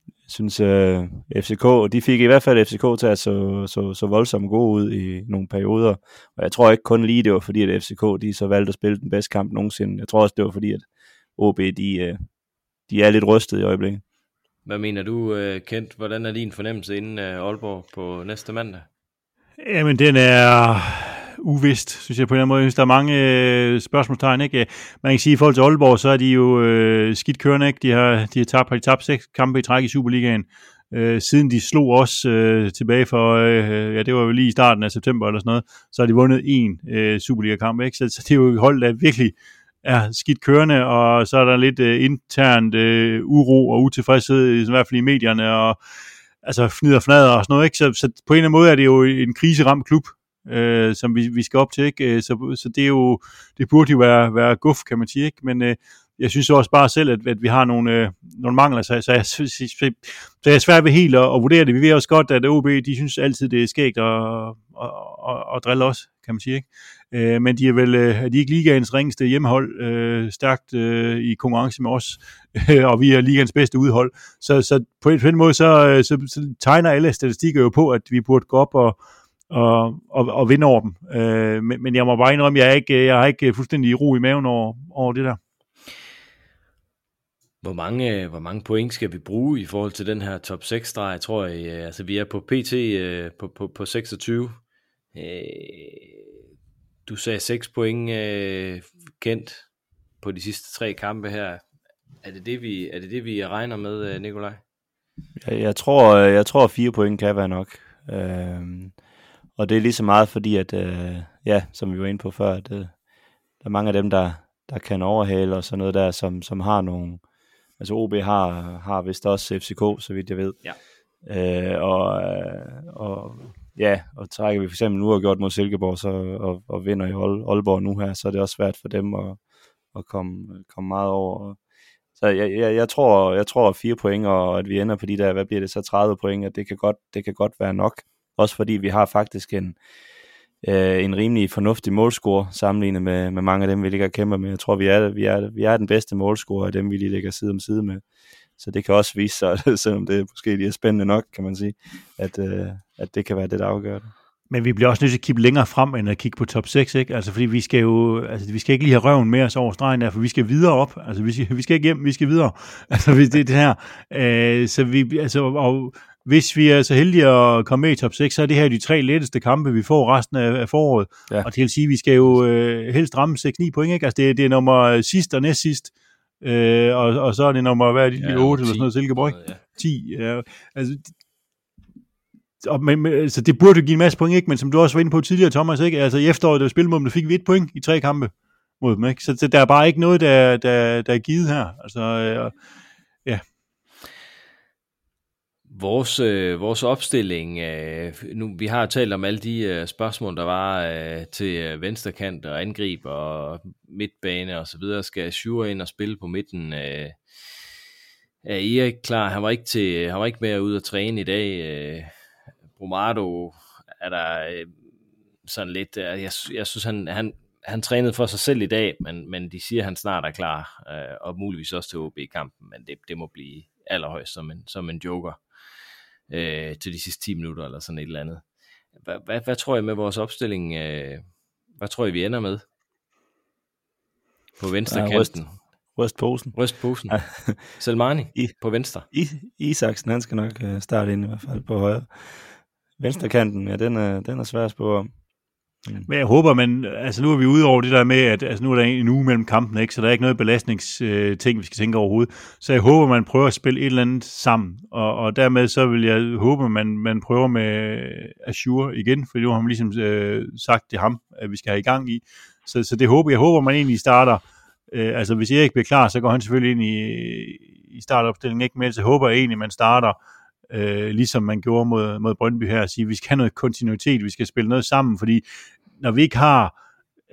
jeg synes, øh, FCK, de fik i hvert fald FCK til at så, så, så voldsomt gode ud i nogle perioder, og jeg tror ikke kun lige, det var fordi, at FCK, de så valgte at spille den bedste kamp nogensinde. Jeg tror også, det var fordi, at OB, de, øh, de er lidt rystet i øjeblikket. Hvad mener du, øh, Kent? Hvordan er din fornemmelse inden øh, Aalborg på næste mandag? Jamen, den er uvist, synes jeg på en eller anden måde. Jeg synes, der er mange øh, spørgsmålstegn. Ikke? Man kan sige, at i forhold til Aalborg, så er de jo øh, skidt kørende. Ikke? De har, de har tabt, har de tabt seks kampe i træk i Superligaen. Øh, siden de slog os øh, tilbage for, øh, ja, det var jo lige i starten af september eller sådan noget, så har de vundet en øh, Superliga-kamp. Ikke? Så, så det er jo et hold, der virkelig er skidt kørende, og så er der lidt øh, internt øh, uro og utilfredshed, i hvert fald i medierne, og altså fnider og fnader og sådan noget, ikke? Så, så på en eller anden måde er det jo en kriseramt klub, øh, som vi, vi skal op til, ikke? Øh, så, så det er jo, det burde jo være, være guf, kan man sige, ikke? Men øh, jeg synes også bare selv, at, at vi har nogle, øh, nogle mangler, så, så, jeg, så, så, jeg er svært ved helt at, at vurdere det. Vi ved også godt, at OB, de synes altid, det er skægt at, at, at, at drille os, kan man sige, ikke? Øh, men de er vel øh, er de ikke ligaens ringeste hjemmehold, øh, stærkt øh, i konkurrence med os, <laughs> og vi er ligaens bedste udhold. Så, så på, en, på en måde, så, øh, så, så tegner alle statistikker jo på, at vi burde gå op og, og, og, og vinde over dem. Øh, men, men jeg må bare indrømme, jeg, er ikke, jeg har ikke fuldstændig ro i maven over, over det der. Hvor mange, hvor mange point skal vi bruge i forhold til den her top 6 streg? Jeg tror, jeg, altså vi er på PT øh, på, på, på 26. Øh, du sagde 6 point øh, kendt på de sidste tre kampe her. Er det det, vi, er det, det, vi regner med, øh, Nikolaj? Jeg, jeg, tror, jeg tror, at fire point kan være nok. Øhm, og det er lige så meget fordi, at, øh, ja, som vi var inde på før, at øh, der er mange af dem, der, der kan overhale og sådan noget der, som, som har nogle, altså OB har, har vist også FCK, så vidt jeg ved. Ja. Øh, og, øh, og ja, og trækker vi for eksempel nu og gjort mod Silkeborg, så, og, og vinder i Aalborg nu her, så er det også svært for dem at, at komme, komme meget over. Så jeg, jeg, jeg, tror, jeg tror at fire point, og at vi ender på de der, hvad bliver det så, 30 point, at det kan godt, det kan godt være nok. Også fordi vi har faktisk en, øh, en rimelig fornuftig målscore sammenlignet med, med mange af dem, vi ligger og kæmper med. Jeg tror, vi er, vi er, vi er den bedste målscore af dem, vi lige ligger side om side med. Så det kan også vise sig, <laughs> selvom det måske lige er spændende nok, kan man sige, at, øh, at det kan være det, der afgør det. Men vi bliver også nødt til at kigge længere frem, end at kigge på top 6, ikke? Altså, fordi vi skal jo, altså, vi skal ikke lige have røven med os over stregen der, for vi skal videre op. Altså, vi skal, vi skal ikke hjem, vi skal videre. <laughs> Altså, det er det her. Øh, så vi, altså, og hvis vi er så heldige at komme med i top 6, så er det her de tre letteste kampe, vi får resten af, af foråret. Ja. Og det vil sige, at vi skal jo øh, helst ramme 6-9 point, ikke? Altså, det, det er nummer sidst og næst sidst. Øh, og, og så er det nummer, hvad er det, ja, 8 eller sådan noget, Silkeborg? Ja. 10. Ja. Altså, og, men, men, altså, det burde give en masse point, ikke? men som du også var inde på tidligere, Thomas, ikke? Altså, i efteråret, da vi spillede mod dem, der fik vi et point i tre kampe mod dem. Ikke? Så, så der er bare ikke noget, der, der, der er givet her. Altså, øh. Vores, øh, vores opstilling, øh, nu, vi har talt om alle de øh, spørgsmål, der var øh, til øh, venstrekant og angreb og midtbane og så videre. Skal Sjure ind og spille på midten? Øh, er Erik klar? Han var ikke, til, han var ikke med ud at træne i dag. Øh, Bromado er der øh, sådan lidt... Øh, jeg, jeg synes, han, han, han trænede for sig selv i dag, men, men de siger, at han snart er klar, øh, og muligvis også til OB-kampen, men det, det må blive allerhøjst som en, som en joker øh, til de sidste 10 minutter, eller sådan et eller andet. Hvad, hvad, hvad tror jeg med vores opstilling? Øh, hvad tror jeg, vi ender med? På venstre ja, kanten. Ryst posen. Ryst posen. Selmani I, på venstre. I, Isaksen, han skal nok øh, starte ind i hvert fald på højre. Venstre kanten, ja, den er, den er svær at spå om. Mm. Men jeg håber, man, altså nu er vi ude over det der med, at altså nu er der en uge mellem kampen, ikke? så der er ikke noget belastningsting, øh, vi skal tænke overhovedet. Så jeg håber, man prøver at spille et eller andet sammen, og, og dermed så vil jeg håbe, man, man prøver med Azure igen, for nu har man ligesom øh, sagt, det ham, at vi skal have i gang i. Så, så det håber jeg håber, man egentlig starter, øh, altså hvis Erik bliver klar, så går han selvfølgelig ind i, i startopstillingen, ikke? men så håber jeg egentlig, man starter øh, ligesom man gjorde mod, mod Brøndby her, at sige, at vi skal have noget kontinuitet, vi skal spille noget sammen, fordi når vi ikke har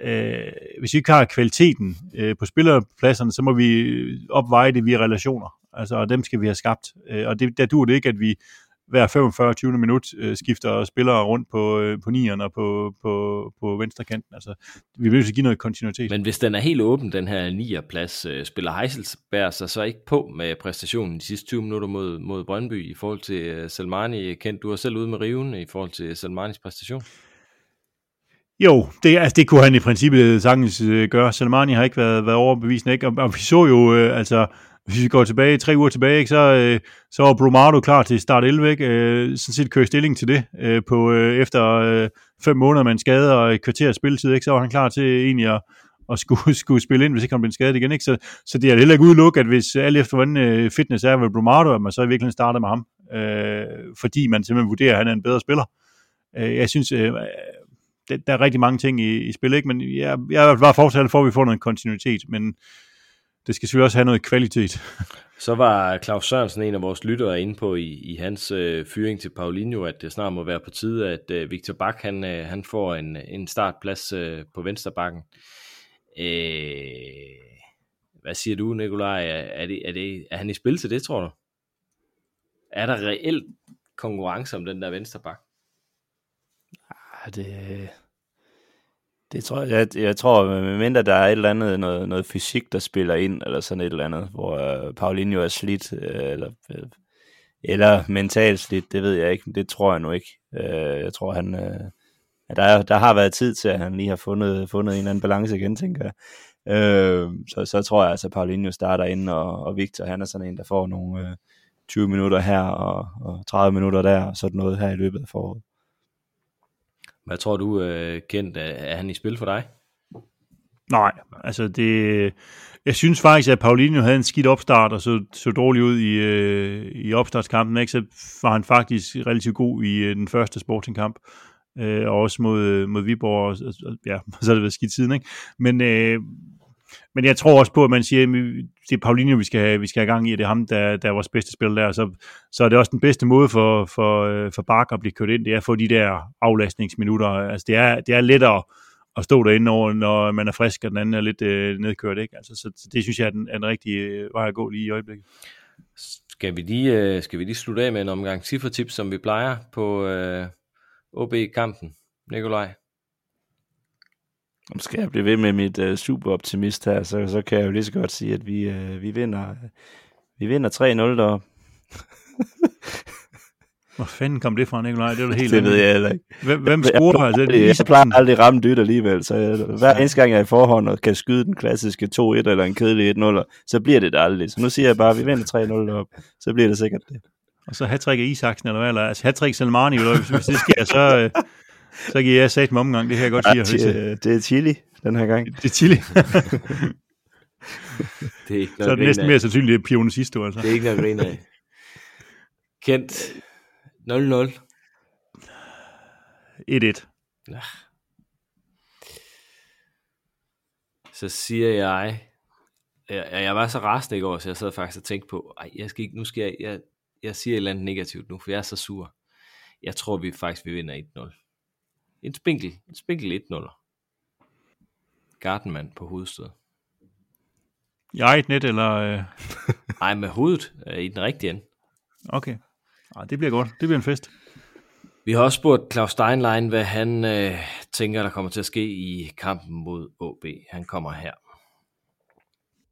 øh, hvis vi ikke har kvaliteten øh, på spillerpladserne, så må vi opveje det via relationer. Altså, og dem skal vi have skabt. Øh, og det, der dur det ikke, at vi hver 45. 20. minut øh, skifter spillere rundt på, øh, på nieren og på, på, på venstre kanten. Altså, vi vil give noget kontinuitet. Men hvis den er helt åben, den her nierplads, øh, spiller Heiselsberg sig så ikke på med præstationen de sidste 20 minutter mod, mod Brøndby i forhold til øh, Salmani? Kendt, du er selv ude med riven i forhold til Salmanis præstation. Jo, det, altså, det kunne han i princippet sagtens øh, gøre. Salmani har ikke været, været overbevisende, ikke? Og, og vi så jo, øh, altså, hvis vi går tilbage, tre uger tilbage, ikke, så, øh, så var Brumado klar til start 11, ikke? Øh, sådan set kører stilling til det, øh, på, øh, efter øh, fem måneder med en skade og et kvarter af spilletid, ikke? så var han klar til egentlig at, at skulle, <laughs> skulle spille ind, hvis ikke han blev skadet igen. Ikke? Så, så det er heller ikke udelukket, at hvis alt efter hvordan øh, fitness er ved Brumado, at man så i virkeligheden starter med ham, øh, fordi man simpelthen vurderer, at han er en bedre spiller. Øh, jeg synes, øh, det, der er rigtig mange ting i, i spil, ikke? men jeg, jeg er bare fortsat for, at vi får noget kontinuitet, men det skal selvfølgelig også have noget kvalitet. <laughs> Så var Claus Sørensen en af vores lyttere inde på i, i hans øh, fyring til Paulinho, at det snart må være på tide, at øh, Victor Bak han, øh, han får en, en startplads øh, på vensterbakken. Øh, hvad siger du, Nikolaj? Er, er, det, er, det, er han i spil til det, tror du? Er der reelt konkurrence om den der vensterbak? Det, det tror jeg, jeg, jeg tror, mindre der er et eller andet, noget, noget fysik, der spiller ind, eller sådan et eller andet, hvor øh, Paulinho er slidt, øh, eller, øh, eller mentalt slidt, det ved jeg ikke, men det tror jeg nu ikke. Uh, jeg tror, han, uh, der, der har været tid til, at han lige har fundet, fundet en eller anden balance igen, tænker jeg. Uh, så, så tror jeg altså, at Paulinho starter ind, og, og Victor, han er sådan en, der får nogle 20 minutter her, og, og 30 minutter der, og sådan noget her i løbet af foråret. Hvad tror du, øh, Kent, er han i spil for dig? Nej, altså det... Jeg synes faktisk, at Paulinho havde en skidt opstart, og så, så dårligt ud i, øh, i opstartskampen. Ikke? Så var han faktisk relativt god i øh, den første sportingkamp, øh, og også mod, øh, mod Viborg, og, og, ja, <laughs> så har det været skidt siden. Ikke? Men, øh, men jeg tror også på, at man siger, at det er Paulinho, vi skal have, vi skal have gang i, det er ham, der, der er vores bedste spiller der, så, så er det også den bedste måde for, for, øh, for Bark at blive kørt ind, det er at få de der aflastningsminutter. Altså det er, det er lettere at stå derinde over, når man er frisk, og den anden er lidt øh, nedkørt. Ikke? Altså, så, så det synes jeg er den, er den rigtige øh, vej at gå lige i øjeblikket. Skal vi lige, øh, skal vi lige slutte af med en omgang cifretips, som vi plejer på øh, OB-kampen, Nikolaj? Om skal jeg blive ved med mit uh, superoptimist her, så, så kan jeg jo lige så godt sige, at vi, uh, vi vinder, vi vinder 3-0 deroppe. <laughs> Hvor fanden kom det fra, Nikolaj? Det er det helt Det ved jeg heller ikke. Hvem, hvem scorer her? Altså, jeg, jeg plejer aldrig at ramme dyt alligevel, så jeg, hver eneste gang jeg er i forhånd og kan skyde den klassiske 2-1 eller en kedelig 1-0, så bliver det det aldrig. Så nu siger jeg bare, at vi vinder 3-0 deroppe, så bliver det sikkert det. Og så hat-trick af Isaksen, eller hvad? Eller, altså hat-trick Salmani, eller hvis, hvis det sker, så, øh, så giver jeg sat med omgang, det kan jeg godt sige. Ja, det, det er chili den her gang. Det er chili. <laughs> det er ikke så er det næsten mere sandsynligt, at Pione sidste år. Altså. Det er ikke noget af. Kent 0-0. 1-1. Ja. Så siger jeg, jeg, jeg var så rasende i går, så jeg sad faktisk og tænkte på, ej, jeg skal ikke, nu skal jeg, jeg, jeg siger et eller andet negativt nu, for jeg er så sur. Jeg tror, vi faktisk vi vinder 1-0. En spinkel, en spinkel 1-0. Gardenman på hovedstød. I eget net, eller... Øh... <laughs> Nej, med hovedet øh, i den rigtige ende. Okay. Ah, det bliver godt. Det bliver en fest. Vi har også spurgt Claus Steinlein, hvad han øh, tænker, der kommer til at ske i kampen mod OB. Han kommer her.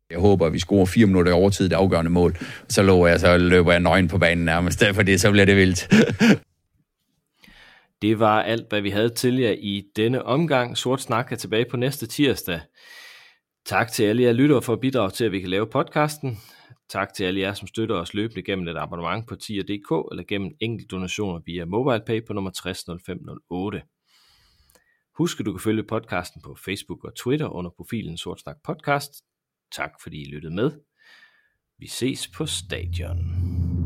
Jeg håber, at vi scorer fire minutter i overtid det afgørende mål. Så lover jeg, så løber jeg nøgen på banen nærmest, <laughs> fordi så bliver det vildt. <laughs> Det var alt, hvad vi havde til jer i denne omgang. Sort Snak er tilbage på næste tirsdag. Tak til alle jer lyttere for at bidrage til, at vi kan lave podcasten. Tak til alle jer, som støtter os løbende gennem et abonnement på tier.dk eller gennem enkelt donationer via MobilePay på nummer 600508. Husk, at du kan følge podcasten på Facebook og Twitter under profilen Sort Snak Podcast. Tak fordi I lyttede med. Vi ses på stadion.